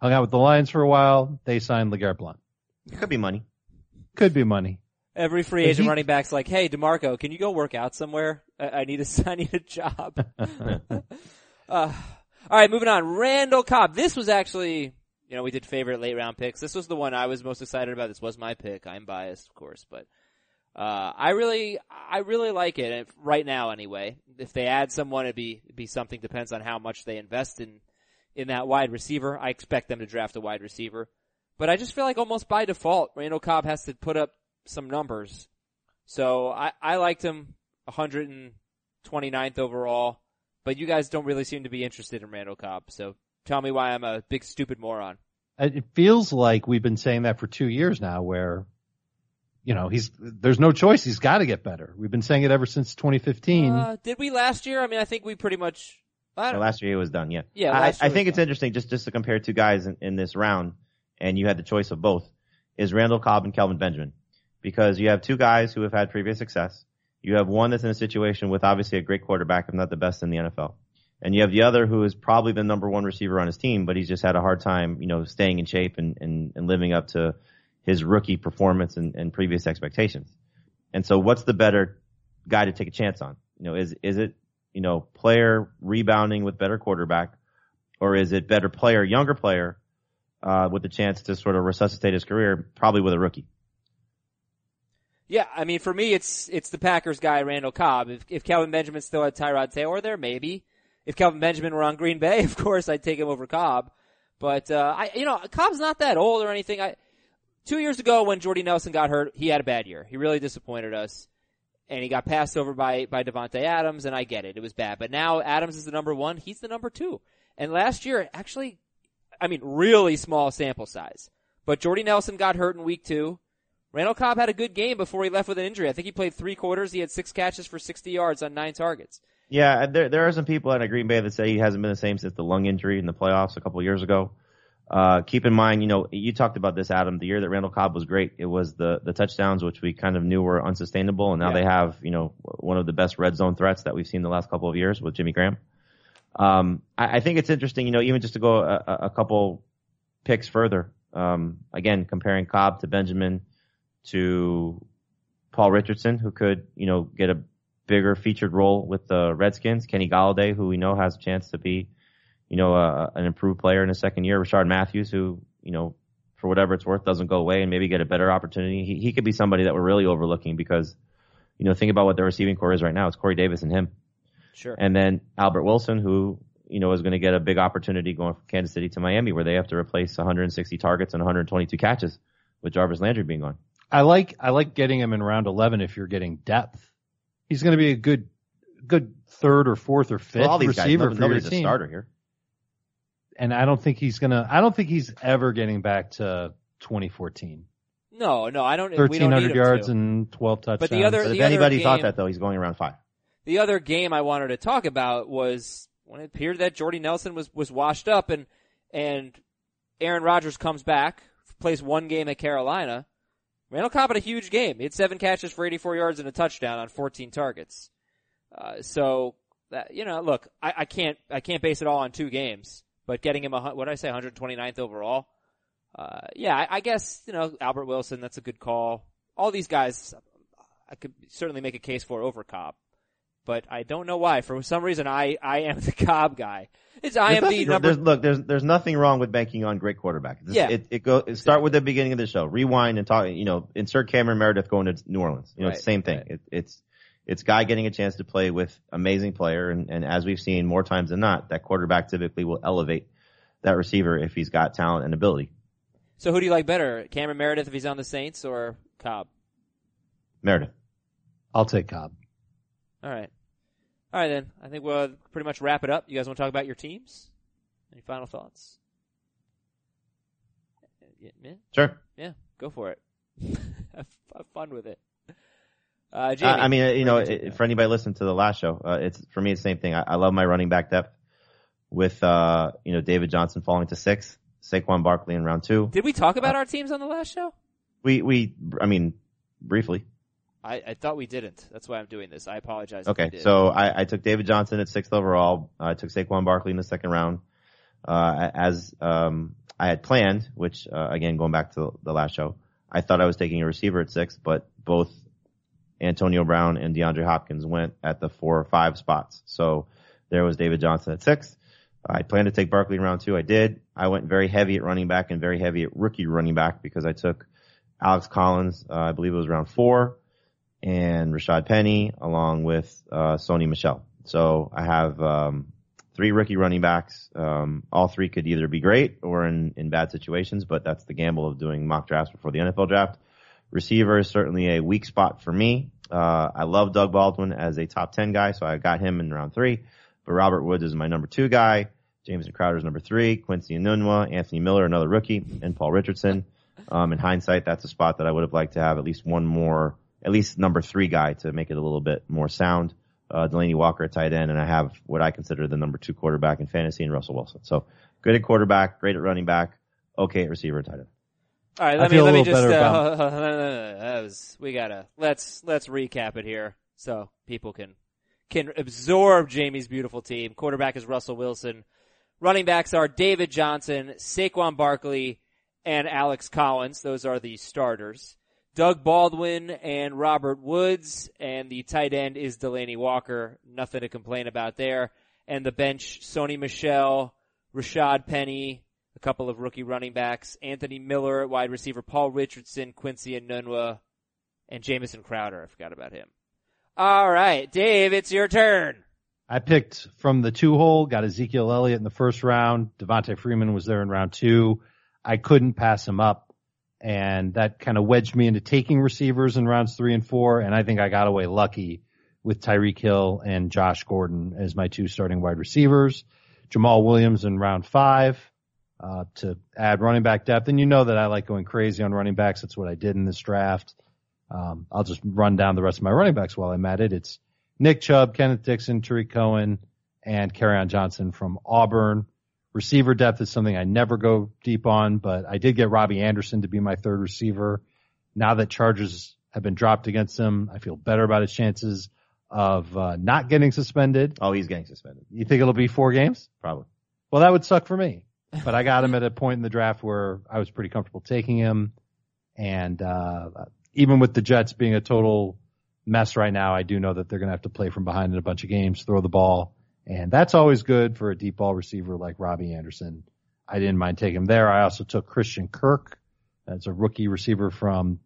hung out with the Lions for a while. They signed LeGarrette Blunt. Could be money. Could be money. Every free agent he, running back's like, "Hey, Demarco, can you go work out somewhere? I, I need a I need a job." uh, all right, moving on. Randall Cobb. This was actually, you know, we did favorite late round picks. This was the one I was most excited about. This was my pick. I'm biased, of course, but uh, I really, I really like it if, right now. Anyway, if they add someone, it'd be it'd be something. Depends on how much they invest in in that wide receiver. I expect them to draft a wide receiver. But I just feel like almost by default, Randall Cobb has to put up some numbers. So I, I liked him 129th overall, but you guys don't really seem to be interested in Randall Cobb. So tell me why I'm a big stupid moron. It feels like we've been saying that for two years now where, you know, he's, there's no choice. He's got to get better. We've been saying it ever since 2015. Uh, did we last year? I mean, I think we pretty much last year he was done. Yeah. Yeah. I, I think it's done. interesting just just to compare two guys in, in this round, and you had the choice of both. Is Randall Cobb and Kelvin Benjamin, because you have two guys who have had previous success. You have one that's in a situation with obviously a great quarterback, if not the best in the NFL. And you have the other who is probably the number one receiver on his team, but he's just had a hard time, you know, staying in shape and, and, and living up to his rookie performance and, and previous expectations. And so what's the better guy to take a chance on? You know, is, is it, you know, player rebounding with better quarterback or is it better player, younger player, uh, with the chance to sort of resuscitate his career, probably with a rookie? Yeah, I mean, for me, it's it's the Packers guy, Randall Cobb. If, if Kelvin Benjamin still had Tyrod Taylor there, maybe. If Kelvin Benjamin were on Green Bay, of course, I'd take him over Cobb. But uh, I, you know, Cobb's not that old or anything. I two years ago when Jordy Nelson got hurt, he had a bad year. He really disappointed us, and he got passed over by by Davante Adams. And I get it, it was bad. But now Adams is the number one. He's the number two. And last year, actually, I mean, really small sample size. But Jordy Nelson got hurt in week two. Randall Cobb had a good game before he left with an injury. I think he played three quarters. He had six catches for 60 yards on nine targets. Yeah, there there are some people at Green Bay that say he hasn't been the same since the lung injury in the playoffs a couple years ago. Uh, keep in mind, you know, you talked about this, Adam. The year that Randall Cobb was great, it was the the touchdowns, which we kind of knew were unsustainable, and now yeah. they have, you know, one of the best red zone threats that we've seen the last couple of years with Jimmy Graham. Um, I, I think it's interesting, you know, even just to go a, a couple picks further. Um, again, comparing Cobb to Benjamin to Paul Richardson, who could, you know, get a bigger featured role with the Redskins. Kenny Golladay, who we know has a chance to be, you know, uh, an improved player in his second year. Rishard Matthews, who, you know, for whatever it's worth, doesn't go away and maybe get a better opportunity. He, he could be somebody that we're really overlooking because, you know, think about what the receiving corps is right now. It's Corey Davis and him. Sure. And then Albert Wilson, who, you know, is going to get a big opportunity going from Kansas City to Miami where they have to replace 160 targets and 122 catches with Jarvis Landry being gone. I like I like getting him in round eleven if you're getting depth. He's going to be a good good third or fourth or fifth well, receiver guys, for nobody's your team. a starter here. And I don't think he's gonna. I don't think he's ever getting back to 2014. No, no, I don't. 1300 yards to. and 12 touchdowns. But the other, but the if anybody game, thought that though, he's going around five. The other game I wanted to talk about was when it appeared that Jordy Nelson was was washed up and and Aaron Rodgers comes back, plays one game at Carolina, Randall Cobb had a huge game. He had seven catches for 84 yards and a touchdown on 14 targets. Uh, so that, you know, look, I, I, can't, I can't base it all on two games, but getting him a, what did I say, 129th overall? Uh, yeah, I, I guess, you know, Albert Wilson, that's a good call. All these guys, I could certainly make a case for over Cobb but I don't know why. For some reason, I, I am the Cobb guy. It's I am the number. There's, look, there's there's nothing wrong with banking on great quarterback. This, yeah. It, it go it start with the beginning of the show. Rewind and talk. You know, insert Cameron Meredith going to New Orleans. You know, right, same thing. Right. It, it's it's guy getting a chance to play with amazing player, and, and as we've seen more times than not, that quarterback typically will elevate that receiver if he's got talent and ability. So who do you like better, Cameron Meredith if he's on the Saints or Cobb? Meredith. I'll take Cobb. All right. All right, then. I think we'll pretty much wrap it up. You guys want to talk about your teams? Any final thoughts? Yeah? Sure. Yeah, go for it. have, have, fun with it. Uh, Jamey, I mean, you know, it, for anybody listening to the last show, uh, it's for me it's the same thing. I, I, love my running back depth with uh, you know David Johnson falling to six, Saquon Barkley in round two. Did we talk about our teams on the last show? We we I mean briefly. I, I thought we didn't. That's why I'm doing this. I apologize. Okay, so I, I took David Johnson at sixth overall. I took Saquon Barkley in the second round, uh, as um, I had planned. Which uh, again, going back to the last show, I thought I was taking a receiver at six, but both Antonio Brown and DeAndre Hopkins went at the four or five spots. So there was David Johnson at six. I planned to take Barkley in round two. I did. I went very heavy at running back and very heavy at rookie running back because I took Alex Collins. Uh, I believe it was round four and Rashad Penny along with uh, Sony Michel. So I have um, three rookie running backs. Um, all three could either be great or in, in bad situations, but that's the gamble of doing mock drafts before the NFL draft. Receiver is certainly a weak spot for me. Uh, I love Doug Baldwin as a top 10 guy, so I got him in round three. But Robert Woods is my number two guy. Jamison Crowder is number three. Quincy Enunwa, Anthony Miller, another rookie, and Paul Richardson. Um, in hindsight, that's a spot that I would have liked to have at least one more at least number three guy to make it a little bit more sound. Uh, Delanie Walker at tight end, and I have what I consider the number two quarterback in fantasy in Russell Wilson. So good at quarterback, great at running back, okay at receiver and tight end. All right, I let me feel a let me just uh, about- that was we gotta let's let's recap it here so people can can absorb Jamey's beautiful team. Quarterback is Russell Wilson. Running backs are David Johnson, Saquon Barkley, and Alex Collins. Those are the starters. Doug Baldwin and Robert Woods, and the tight end is Delanie Walker. Nothing to complain about there. And the bench, Sony Michel, Rashad Penny, a couple of rookie running backs, Anthony Miller at wide receiver, Paul Richardson, Quincy and Enunwa, and Jamison Crowder. I forgot about him. All right, Dave, it's your turn. I picked from the two hole, got Ezekiel Elliott in the first round. Devonta Freeman was there in round two. I couldn't pass him up. And that kind of wedged me into taking receivers in rounds three and four. And I think I got away lucky with Tyreek Hill and Josh Gordon as my two starting wide receivers. Jamaal Williams in round five, uh, to add running back depth. And you know that I like going crazy on running backs. That's what I did in this draft. Um, I'll just run down the rest of my running backs while I'm at it. It's Nick Chubb, Kenneth Dixon, Tarik Cohen, and Kerryon Johnson from Auburn. Receiver depth is something I never go deep on, but I did get Robby Anderson to be my third receiver. Now that charges have been dropped against him, I feel better about his chances of uh, not getting suspended. Oh, he's getting suspended. You think it'll be four games? Probably. Well, that would suck for me. But I got him at a point in the draft where I was pretty comfortable taking him. And uh, even with the Jets being a total mess right now, I do know that they're going to have to play from behind in a bunch of games, throw the ball. And that's always good for a deep ball receiver like Robby Anderson. I didn't mind taking him there. I also took Christian Kirk. That's a rookie receiver from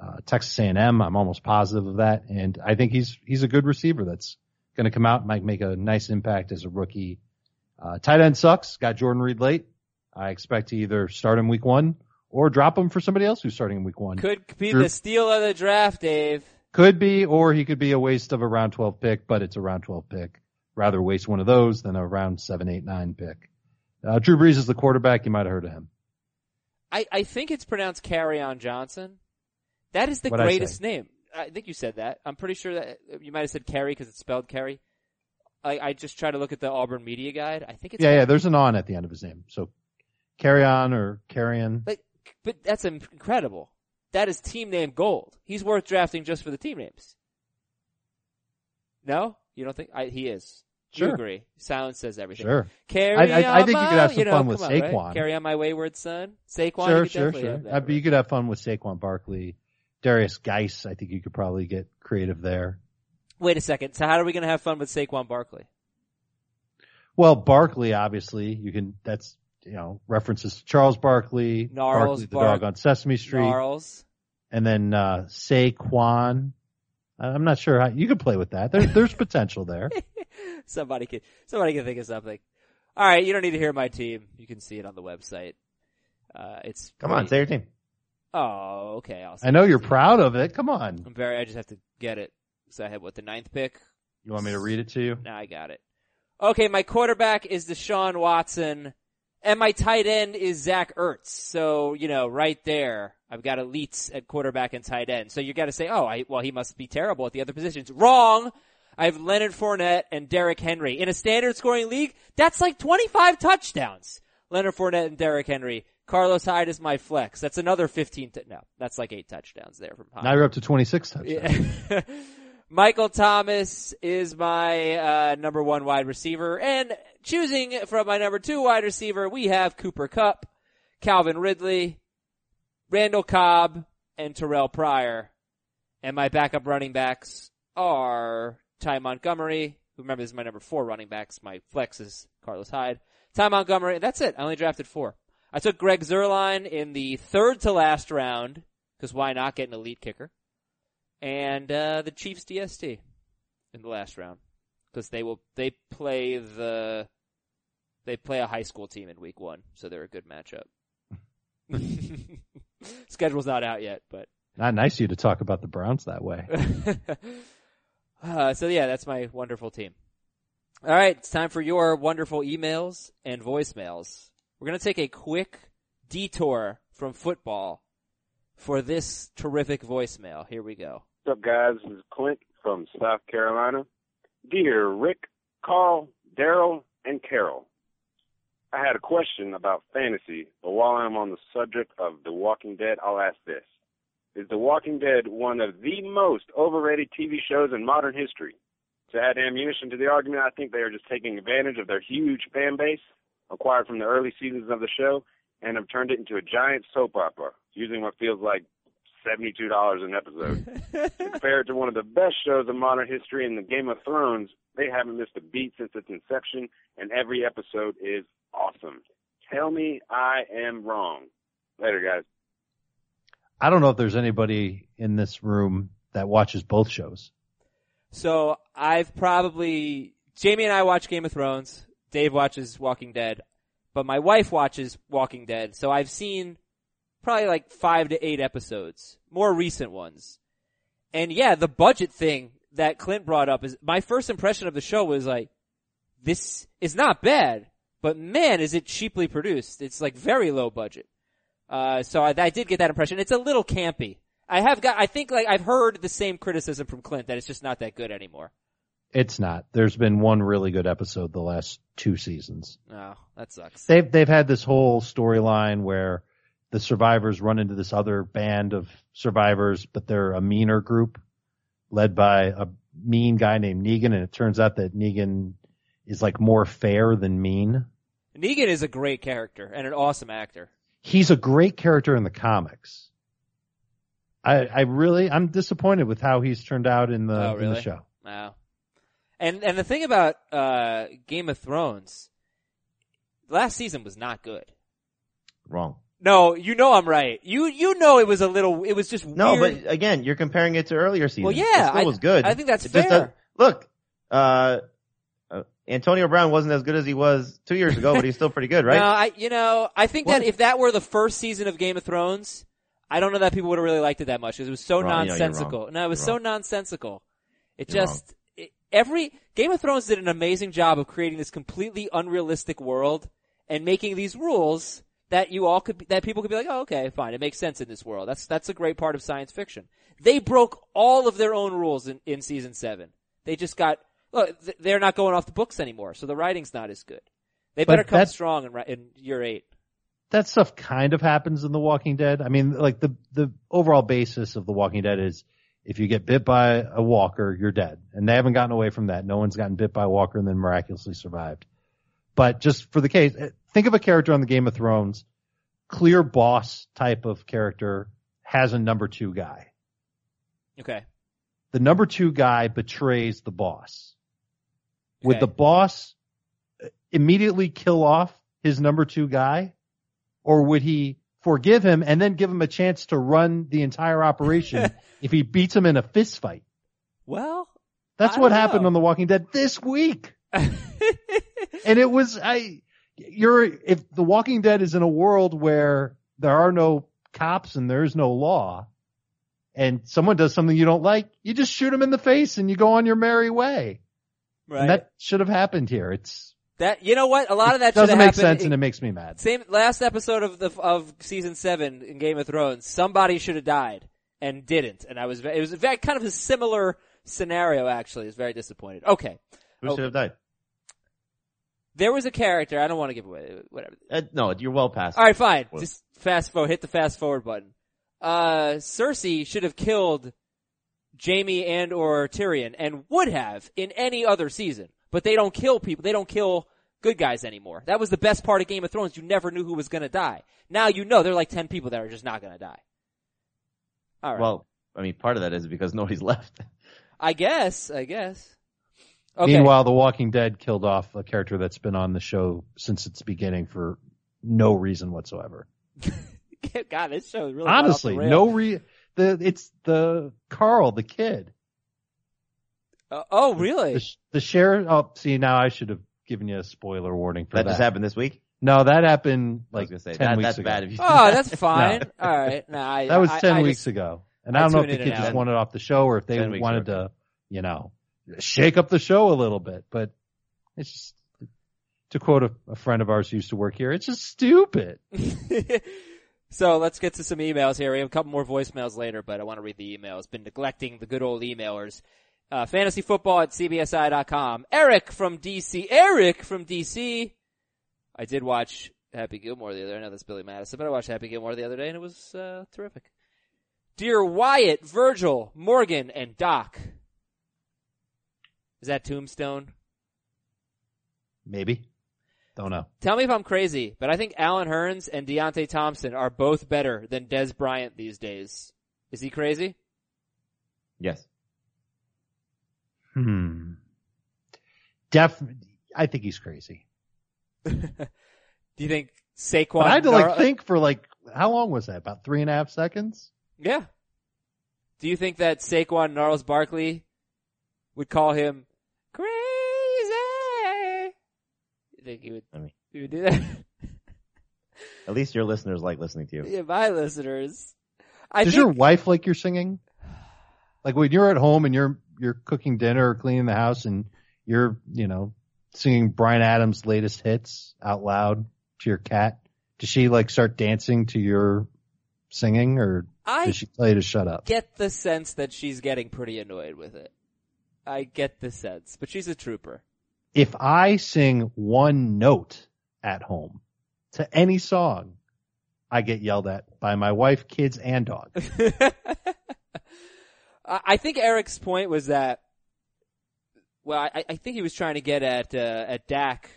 uh, Texas A&M. I'm almost positive of that. And I think he's, he's a good receiver that's going to come out, and might make a nice impact as a rookie. Uh, tight end sucks. Got Jordan Reed late. I expect to either start him week one or drop him for somebody else who's starting in week one. Could be Drew- the steal of the draft, Dave. Could be, or he could be a waste of a round 12 pick, but it's a round 12 pick. Rather waste one of those than a round 7, 8, 9 pick. Uh, Drew Brees is the quarterback. You might have heard of him. I, I think it's pronounced Carry On Johnson. That is the What'd greatest say? name. I think you said that. I'm pretty sure that you might have said Carry because it's spelled Carey. I, I just try to look at the Auburn Media Guide. I think it's Yeah, yeah, there's an on at the end of his name. So carry on or carrion. Like, but that's incredible. That is team name gold. He's worth drafting just for the team names. No, you don't think I, he is? You agree? Silence says everything. Sure. Carry I- I- I think you could have some you know, fun with on, right? Saquon. Carry on my wayward son. Saquon. Sure, sure, sure. that, but you could have fun with Saquon Barkley. Derrius Guice, I think you could probably get creative there. Wait a second. So how are we going to have fun with Saquon Barkley? Well, Barkley, obviously, you can, that's, you know, references to Charles Barkley, Gnarls Barkley the Bark- dog on Sesame Street, Gnarls. and then, uh, Saquon. I- I'm not sure how, you could play with that. There, there's potential there. somebody can somebody can think of something. All right, you don't need to hear my team. You can see it on the website. Uh, it's Come on, say your team. Oh, okay. I'll I know you're team. proud of it. Come on. I'm very. I just have to get it. So I had what the ninth pick. You want me to read it to you? Now I got it. Okay, my quarterback is Deshaun Watson, and my tight end is Zach Ertz. So you know, right there, I've got elites at quarterback and tight end. So you got to say, oh, I, well, he must be terrible at the other positions. Wrong. I have Leonard Fournette and Derrick Henry in a standard scoring league. That's like 25 touchdowns. Leonard Fournette and Derrick Henry. Carlos Hyde is my flex. That's another 15. T- no, that's like eight touchdowns there from Hyde. Now you're up to 26 touchdowns. Yeah. Michael Thomas is my uh, number one wide receiver, and choosing from my number two wide receiver, we have Cooper Kupp, Calvin Ridley, Randall Cobb, and Terrelle Pryor. And my backup running backs are Ty Montgomery. Remember, this is my number four running backs. My flex is Carlos Hyde. Ty Montgomery. And that's it. I only drafted four. I took Greg Zuerlein in the third to last round because why not get an elite kicker? And uh, the Chiefs DST in the last round because they will they play the they play a high school team in week one, so they're a good matchup. Schedule's not out yet, but Not nice of you to talk about the Browns that way. uh, so yeah, that's my wonderful team. All right, it's time for your wonderful emails and voicemails. We're gonna take a quick detour from football for this terrific voicemail. Here we go. What's up, guys? This is Clint from South Carolina. Dear Rick, Carl, Daryl, and Carol, I had a question about fantasy, but while I'm on the subject of The Walking Dead, I'll ask this. Is The Walking Dead one of the most overrated TV shows in modern history? To add ammunition to the argument, I think they are just taking advantage of their huge fan base acquired from the early seasons of the show and have turned it into a giant soap opera, using what feels like $72 an episode. compared to one of the best shows in modern history in the Game of Thrones, they haven't missed a beat since its inception, and every episode is awesome. Tell me I am wrong. Later, guys. I don't know if there's anybody in this room that watches both shows. So I've probably Jamey and I watch Game of Thrones. Dave watches Walking Dead, but my wife watches Walking Dead. So I've seen probably like five to eight episodes, more recent ones. And yeah, the budget thing that Clint brought up is my first impression of the show was like, this is not bad, but man, is it cheaply produced. It's like very low budget. Uh, so I, I did get that impression. It's a little campy. I have got, I think like I've heard the same criticism from Clint that it's just not that good anymore. It's not. There's been one really good episode the last two seasons. Oh, that sucks. They've they've had this whole storyline where the survivors run into this other band of survivors, but they're a meaner group led by a mean guy named Negan, and it turns out that Negan is like more fair than mean. Negan is a great character and an awesome actor. He's a great character in the comics. I I really I'm disappointed with how he's turned out in the Oh, in the show. Wow. And and the thing about uh Game of Thrones, last season was not good. Wrong. No, you know I'm right. You you know it was a little. It was just No, weird. but again, you're comparing it to earlier seasons. Well, yeah, it still I- was good. I think that's It fair. does- look, uh, uh, Antonio Brown wasn't as good as he was two years ago, but he's still pretty good, right? No, I you know I think What? that if that were the first season of Game of Thrones, I don't know that people would have really liked it that much because it was so Wrong. Nonsensical. wrong. no, it was so nonsensical. It You're just it, every Game of Thrones did an amazing job of creating this completely unrealistic world and making these rules that you all could be, that people could be like, oh, okay, fine, it makes sense in this world. That's that's a great part of science fiction. They broke all of their own rules in, in season seven. They just got look, they're not going off the books anymore, so the writing's not as good. They better come strong in, in year eight. that stuff kind of happens in The Walking Dead. I mean, like the the overall basis of The Walking Dead is if you get bit by a walker, you're dead. And they haven't gotten away from that. No one's gotten bit by a walker and then miraculously survived. But just for the case, think of a character on the Game of Thrones, clear boss type of character has a number two guy. Okay. The number two guy betrays the boss. Would the boss immediately kill off his number two guy? Or would he forgive him and then give him a chance to run the entire operation if he beats him in a fist fight? Well, That's I what happened know. on The Walking Dead this week. And it was, I, you're, if The Walking Dead is in a world where there are no cops and there's no law and someone does something you don't like, you just shoot them in the face and you go on your merry way. right. And that should have happened here. It's, That you know what? A lot of that doesn't make sense and it makes me mad. Same last episode of the of season seven in Game of Thrones. Somebody should have died and didn't, and I was it was very kind of a similar scenario. Actually, I was very disappointed. Okay, Who should have died? There was a character. I don't want to give away whatever. Uh, no, you're well past. All right, fine. Well- Just fast forward. Hit the fast forward button. Uh, Cersei should have killed Jaime and or Tyrion, and would have in any other season. But they don't kill people. They don't kill good guys anymore. That was the best part of Game of Thrones. You never knew who was going to die. Now you know there are like ten people that are just not going to die. All right. Well, I mean, part of that is because nobody's left. I guess. I guess. Okay. Meanwhile, The Walking Dead killed off a character that's been on the show since its beginning for no reason whatsoever. God, this show is really got off Honestly, the no re, the, it's the Carl, the kid. Uh, oh, really? The, sh- the sheriff, oh, see, now I should have given you a spoiler warning for That that. just happened this week. No, that happened I was like say 10 that, weeks that's ago. bad. If you oh, that's fine. All right. No, I, That was 10 I weeks just- ago. And I I don't know if the in kid just out. wanted off the show or if they wanted to, you know, shake up the show a little bit. But it's just, to quote a, a friend of ours who used to work here, it's just stupid. so let's get to some emails here. We have a couple more voicemails later, but I want to read the emails. Been neglecting the good old emailers. Uh, fantasy football at cbsi.com. Eric from DC. Eric from DC. I did watch Happy Gilmore the other. day. I know that's Billy Madison, but I watched Happy Gilmore the other day, and it was uh, terrific. Dear Wyatt, Virgil, Morgan, and Doc. Is that Tombstone? Maybe. Don't know. Tell me if I'm crazy, but I think Allen Hurns and Deonte Thompson are both better than Dez Bryant these days. Is he crazy? Yes. Hmm. Def. I think he's crazy. Do you think Saquon? But I had to like Nar- think for like how long was that? About three and a half seconds. Yeah. Do you think that Saquon Gnarls Barkley would call him think he would? I mean- he would do that? At least your listeners like listening to you. yeah, my listeners. I Does think your wife like your singing? Like when you're at home and you're you're cooking dinner or cleaning the house and you're you know singing Bryan Adams' latest hits out loud to your cat. Does she like start dancing to your singing or I does she tell you to shut up? get the sense that she's getting pretty annoyed with it. I get the sense, but she's a trooper. If I sing one note at home to any song, I get yelled at by my wife, kids, and dog. I I think Eric's point was that. Well, I, I think he was trying to get at uh, at Dak,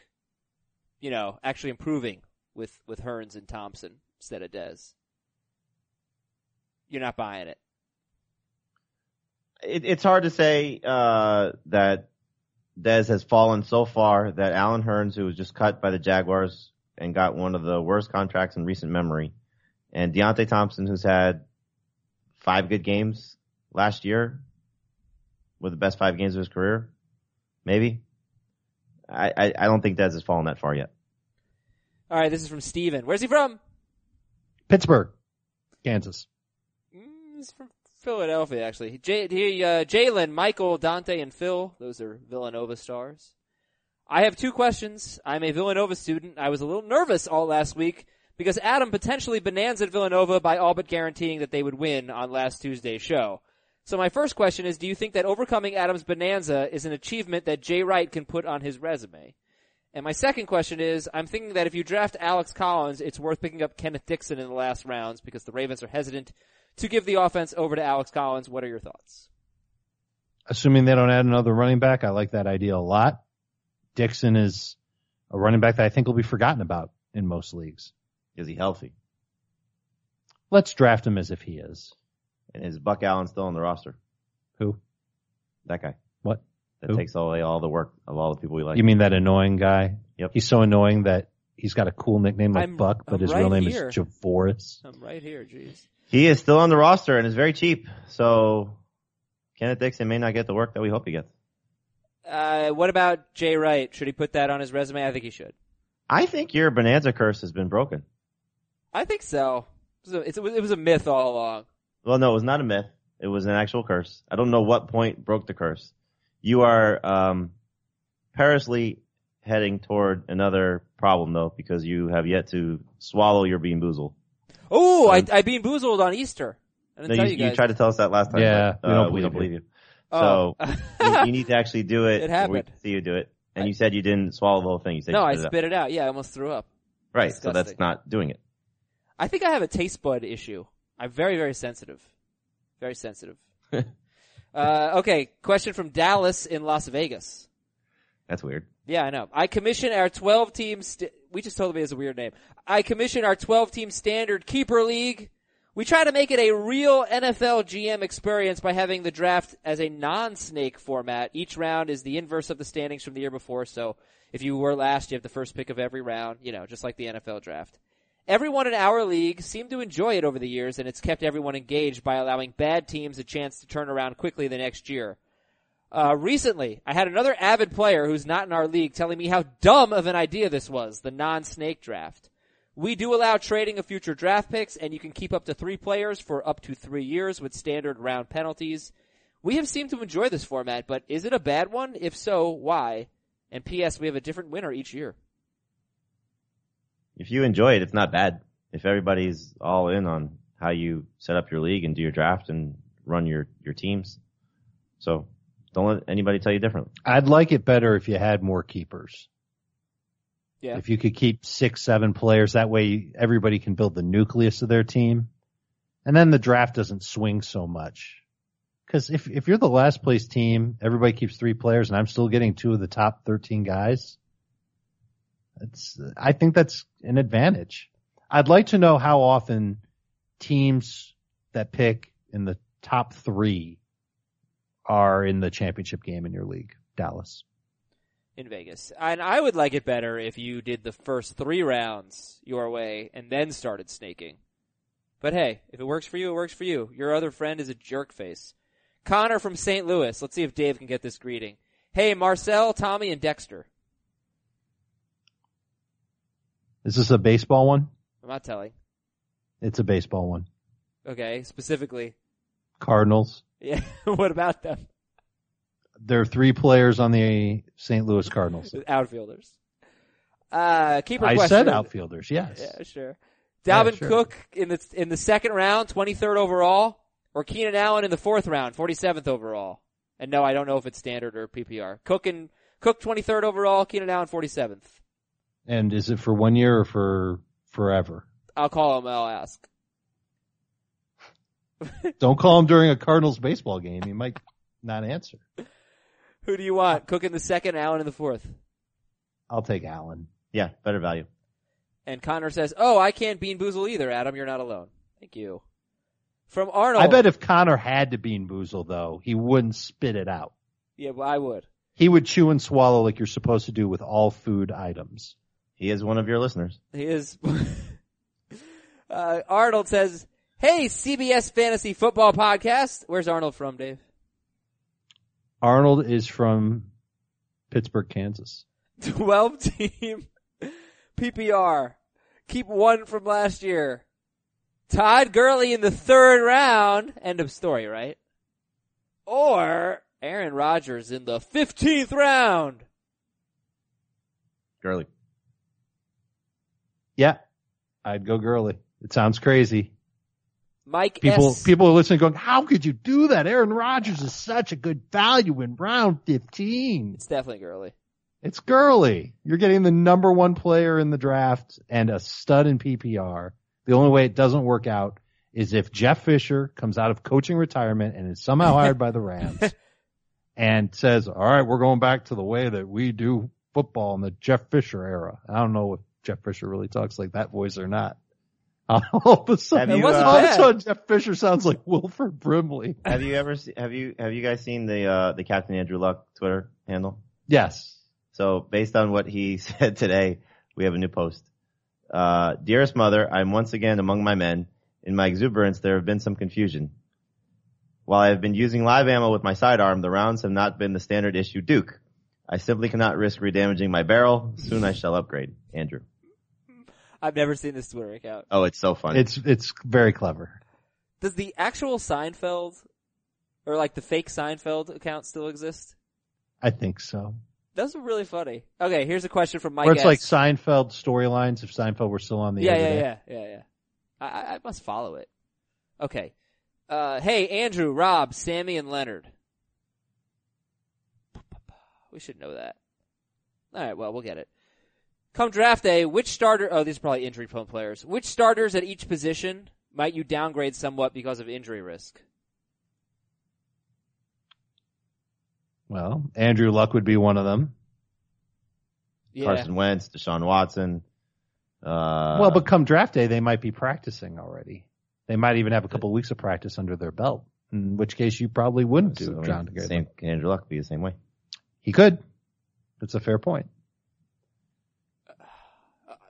you know, actually improving with with Hurns and Thompson instead of Dez. You're not buying it. It, it's hard to say uh, that Dez has fallen so far that Allen Hurns, who was just cut by the Jaguars and got one of the worst contracts in recent memory, and Deonte Thompson, who's had five good games last year, with the best five games of his career, maybe. I, I, I don't think Dez has fallen that far yet. All right, this is from Steven. Where's he from? Pittsburgh, Kansas. Mm, he's from Philadelphia, actually. J- he, uh, Jalen, Michael, Dante, and Phil. Those are Villanova stars. I have two questions. I'm a Villanova student. I was a little nervous all last week because Adam potentially bonanza Villanova by all but guaranteeing that they would win on last Tuesday's show. So my first question is, do you think that overcoming Adam's bonanza is an achievement that Jay Wright can put on his resume? And my second question is, I'm thinking that if you draft Alex Collins, it's worth picking up Kenneth Dixon in the last rounds because the Ravens are hesitant to give the offense over to Alex Collins. What are your thoughts? Assuming they don't add another running back, I like that idea a lot. Dixon is a running back that I think will be forgotten about in most leagues. Is he healthy? Let's draft him as if he is. And is Buck Allen still on the roster? Who? That guy. What? That Who? takes away all the work of all the people we like. You mean that annoying guy? Yep. He's so annoying that he's got a cool nickname like I'm- Buck, but I'm his right real name here. is Javorius. I'm right here, jeez. He is still on the roster and is very cheap. So Kenneth Dixon may not get the work that we hope he gets. Uh, what about Jay Wright? Should he put that on his resume? I think he should. I think your bonanza curse has been broken. I think so. It was a, it's- it was a myth all along. Well, no, it was not a myth. It was an actual curse. I don't know what point broke the curse. You are um, perilously heading toward another problem though, because you have yet to swallow your bean boozle. Oh, I, Um, I bean boozled on Easter. I didn't No, tell you, you you tried to tell us that last time. Yeah, but, we uh, don't we don't believe believe you. Oh. So you, you need to actually do it. It before we happened. See you do it. And you said you didn't swallow the whole thing. You said no, you I spit it out. it out. Yeah, I almost threw up. Right. So that's not doing it. I think I have a taste bud issue. I'm very, very sensitive. Very sensitive. uh, okay, question from Dallas in Las Vegas. That's weird. Yeah, I know. I commission our 12 team, st- we just told me it's a weird name. I commission our 12 team standard keeper league. We try to make it a real NFL GM experience by having the draft as a non-snake format. Each round is the inverse of the standings from the year before, so if you were last, you have the first pick of every round, you know, just like the NFL draft. Everyone in our league seemed to enjoy it over the years, and it's kept everyone engaged by allowing bad teams a chance to turn around quickly the next year. Uh, recently, I had another avid player who's not in our league telling me how dumb of an idea this was, the non-snake draft. We do allow trading of future draft picks, and you can keep up to three players for up to three years with standard round penalties. We have seemed to enjoy this format, but is it a bad one? If so, why? And P.S. We have a different winner each year. If you enjoy it, it's not bad. If everybody's all in on how you set up your league and do your draft and run your, your teams. So don't let anybody tell you different. I'd like it better if you had more keepers. Yeah. If you could keep six, seven players, that way everybody can build the nucleus of their team. And then the draft doesn't swing so much. Cause if, if you're the last place team, everybody keeps three players and I'm still getting two of the top 13 guys. It's, I think that's an advantage. I'd like to know how often teams that pick in the top three are in the championship game in your league, Dallas. in Vegas. And I would like it better if you did the first three rounds your way and then started snaking. But hey, if it works for you, it works for you. Your other friend is a jerk face. Connor from St. Louis. Let's see if Dave can get this greeting. Hey, Marcell, Tommy, and Dexter. Is this a baseball one? I'm not telling. It's a baseball one. Okay, specifically. Cardinals. Yeah, what about them? There are three players on the St. Louis Cardinals. Outfielders. Uh, keeper I question. said outfielders, yes. Yeah, sure. Dalvin sure. Cook in the in the second round, 23rd overall, or Keenan Allen in the fourth round, 47th overall. And no, I don't know if it's standard or PPR. Cook and Cook 23rd overall, Keenan Allen 47th. And is it for one year or for forever? I'll call him. I'll ask. Don't call him during a Cardinals baseball game. He might not answer. Who do you want? Cook in the second, Allen in the fourth. I'll take Allen. Yeah, better value. And Connor says, "Oh, I can't bean boozle either, Adam. You're not alone. Thank you." From Arnold, I bet if Connor had to bean boozle though, he wouldn't spit it out. Yeah, well, I would. He would chew and swallow like you're supposed to do with all food items. He is one of your listeners. He is. uh, Arnold says, "Hey, CBS Fantasy Football Podcast. Where's Arnold from, Dave? Arnold is from Pittsburgh, Kansas. Twelve team PPR. Keep one from last year. Todd Gurley in the third round. End of story, right? Or Aaron Rodgers in the fifteenth round. Gurley. Yeah, I'd go Gurley. It sounds crazy. Mike People, S. people are listening going, how could you do that? Aaron Rodgers is such a good value in round 15. It's definitely Gurley. It's Gurley. You're getting the number one player in the draft and a stud in PPR. The only way it doesn't work out is if Jeff Fisher comes out of coaching retirement and is somehow hired by the Rams and says, all right, we're going back to the way that we do football in the Jeff Fisher era. I don't know if Jeff Fisher really talks like that voice or not. All of a sudden, you, wasn't all of a sudden Jeff Fisher sounds like Wilford Brimley. Have you ever se- have you have you guys seen the uh the Captain Andrew Luck Twitter handle? Yes. So based on what he said today, we have a new post. Uh, dearest mother, I'm once again among my men. In my exuberance, there have been some confusion. While I have been using live ammo with my sidearm, the rounds have not been the standard issue Duke. I simply cannot risk redamaging my barrel. Soon I shall upgrade. Andrew. I've never seen this Twitter account. Oh, it's so funny. It's, it's very clever. Does the actual Seinfeld or like the fake Seinfeld account still exist? I think so. Those are really funny. Okay, here's a question from Mike. Where it's S. like Seinfeld storylines if Seinfeld were still on the yeah, air yeah, today. yeah, yeah, yeah. I, I, I must follow it. Okay. Uh, hey, Andrew, Rob, Sammy, and Leonard. We should know that. All right, well, we'll get it. Come draft day, which starter? Oh, these are probably injury-prone players. Which starters at each position might you downgrade somewhat because of injury risk? Well, Andrew Luck would be one of them. Yeah. Carson Wentz, Deshaun Watson. Uh, well, but come draft day, they might be practicing already. They might even have a couple of weeks of practice under their belt. In which case, you probably wouldn't so, do I John mean, same, can Andrew Luck be the same way? He could. That's a fair point.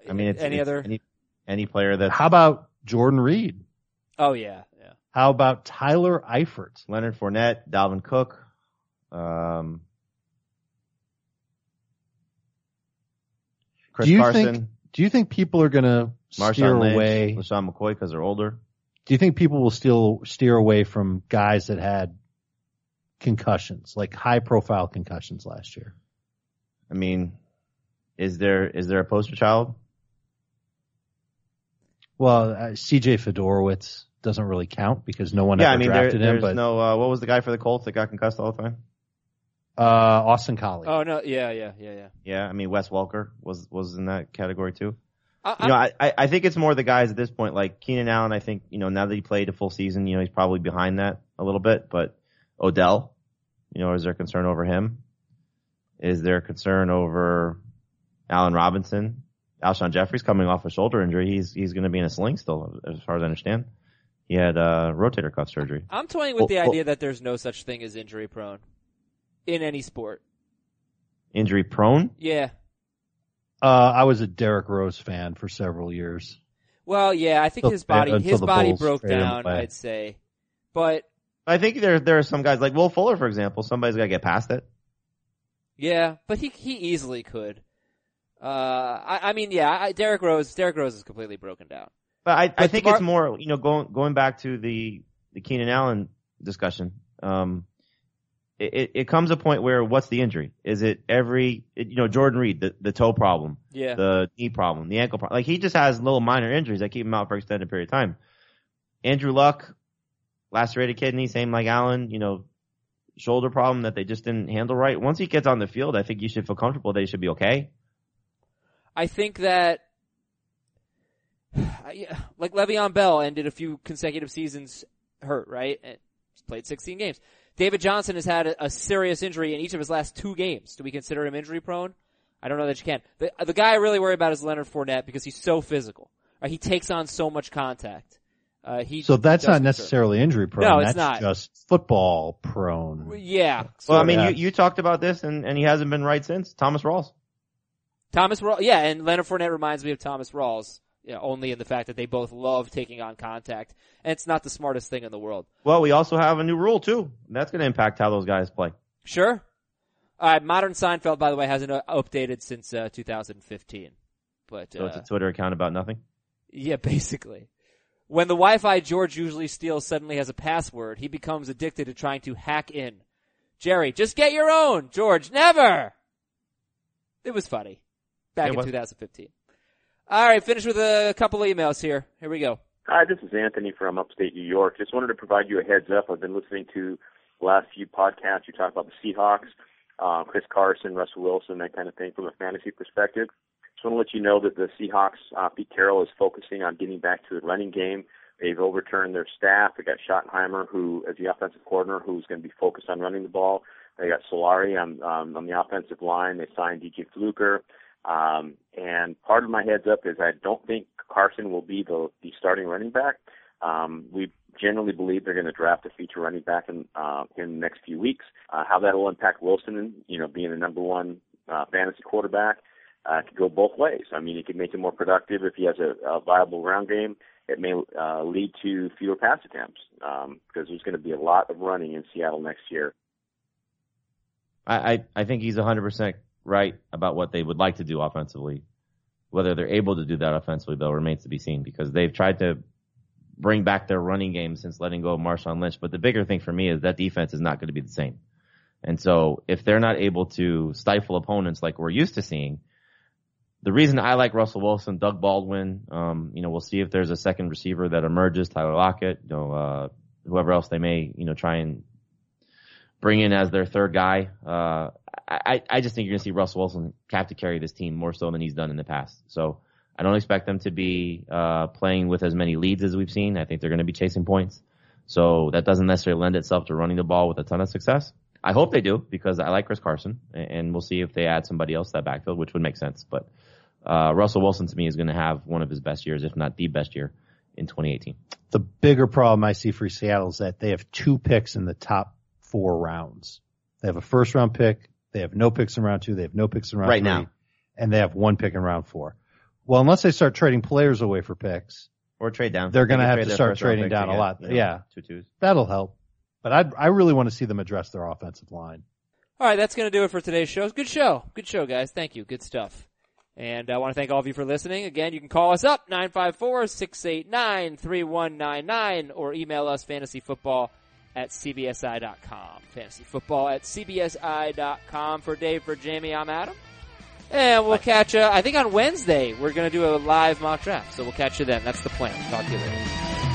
I mean, it's, any it's other? any, any player that. How about Jordan Reed? Oh yeah, yeah. How about Tyler Eifert? Leonard Fournette, Dalvin Cook. Um, Chris Do you Carson, think- Do you think people are going to steer Lynch, away? LeSean McCoy because they're older. Do you think people will still steer away from guys that had concussions, like high profile concussions last year? I mean, is there is there a poster child? Well, uh, CJ Fiedorowicz doesn't really count because no one yeah, ever I mean, there, drafted him, there's but no. Uh, what was the guy for the Colts that got concussed all the time? Uh, Austin Collie. Oh no, yeah, yeah, yeah, yeah. Yeah, I mean Wes Welker was was in that category too. I, You know, I, I I think it's more the guys at this point, like Keenan Allen. I think you know now that he played a full season, you know he's probably behind that a little bit. But Odell, you know, is there concern over him? Is there concern over Allen Robinson? Alshon Jeffery's coming off a shoulder injury. He's he's going to be in a sling still, as far as I understand. He had uh, rotator cuff surgery. I'm toying with Well, the well- idea that there's no such thing as injury prone in any sport. Injury prone. Yeah. Uh, I was a Derrick Rose fan for several years. Well, yeah, I think Until- his body until his body Bulls broke down. I'd say, but I think there there are some guys like Will Fuller, for example. Somebody's got to get past it. yeah, but he he easily could. Uh, I, I mean, yeah, I, Derrick Rose, Derrick Rose is completely broken down. But I, I think it's more, you know, going going back to the the Keenan Allen discussion. Um, it, it, it comes a point where what's the injury? Is it every, it, you know, Jordan Reed, the, the toe problem, Yeah. the knee problem, the ankle problem. Like he just has little minor injuries that keep him out for extended period of time. Andrew Luck, lacerated kidney, same like Allen, you know, shoulder problem that they just didn't handle right. Once he gets on the field, I think you should feel comfortable that he should be okay. I think that, yeah, like Le'Veon Bell ended a few consecutive seasons hurt, right? And played 16 games. David Johnson has had a, a serious injury in each of his last two games. Do we consider him injury prone? I don't know that you can. The, the guy I really worry about is Leonard Fournette because he's so physical. Right? He takes on so much contact. Uh, he So that's not concern. necessarily injury prone. No, it's that's not. just football prone. Yeah. Well, I mean, you, you talked about this and, and he hasn't been right since. Thomas Rawls. Thomas Rawls, yeah, and Leonard Fournette reminds me of Thomas Rawls, yeah, only in the fact that they both love taking on contact, and it's not the smartest thing in the world. Well, we also have a new rule too. That's going to impact how those guys play. Sure. All right, Modern Seinfeld, by the way, hasn't uh, updated since uh, 2015. But So it's uh, a Twitter account about nothing. yeah, basically, when the Wi-Fi George usually steals suddenly has a password, he becomes addicted to trying to hack in. Jerry, just get your own. George, never. It was funny back It in was. 2015. All right, finish with a couple of emails here. Here we go. Hi, this is Anthony from upstate New York. Just wanted to provide you a heads up. I've been listening to the last few podcasts. You talk about the Seahawks, uh, Chris Carson, Russell Wilson, that kind of thing from a fantasy perspective. Just want to let you know that the Seahawks, uh, Pete Carroll is focusing on getting back to the running game. They've overturned their staff. They got Schottenheimer, who as the offensive coordinator, who's going to be focused on running the ball. They got Solari on um, on the offensive line. They signed DJ Fluker. Um, and part of my heads up is I don't think Carson will be the, the starting running back. Um, we generally believe they're going to draft a feature running back in uh, in the next few weeks. Uh, how that will impact Wilson, you know, being the number one uh, fantasy quarterback, uh, could go both ways. I mean, it could make him more productive if he has a, a viable ground game. It may uh, lead to fewer pass attempts um, because there's going to be a lot of running in Seattle next year. I, I, I think he's 100% right about what they would like to do offensively. Whether they're able to do that offensively, though, remains to be seen because they've tried to bring back their running game since letting go of Marshawn Lynch. But the bigger thing for me is that defense is not going to be the same. And so if they're not able to stifle opponents like we're used to seeing, the reason I like Russell Wilson, Doug Baldwin, um, you know, we'll see if there's a second receiver that emerges, Tyler Lockett, you know, uh, whoever else they may, you know, try and bring in as their third guy. Uh, I, I just think you're going to see Russell Wilson have to carry this team more so than he's done in the past. So I don't expect them to be uh, playing with as many leads as we've seen. I think they're going to be chasing points. So that doesn't necessarily lend itself to running the ball with a ton of success. I hope they do because I like Chris Carson, and we'll see if they add somebody else to that backfield, which would make sense. But uh, Russell Wilson to me is going to have one of his best years, if not the best year, in 2018. The bigger problem I see for Seattle is that they have two picks in the top four rounds. They have a first round pick. They have no picks in round two. They have no picks in round Right three, now. and they have one pick in round four. Well, unless they start trading players away for picks, Or trade down. They're gonna have to start trading down a get, lot. you know, Yeah. Two twos. that'll help. But I I really want to see them address their offensive line. All right, that's going to do it for today's show. Good show. Good show, guys. Thank you. Good stuff. And uh, I want to thank all of you for listening. Again, you can call us up, 954-689-3199, or email us fantasyfootball at cbsi.com. Fantasy football at cbsi.com. For Dave, for Jamey, I'm Adam. And we'll catch you, I think on Wednesday, we're going to do a live mock draft. So we'll catch you then. That's the plan. Talk to you later.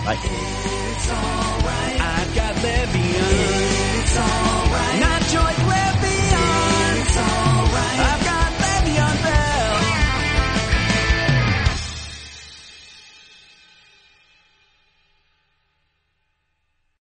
Bye.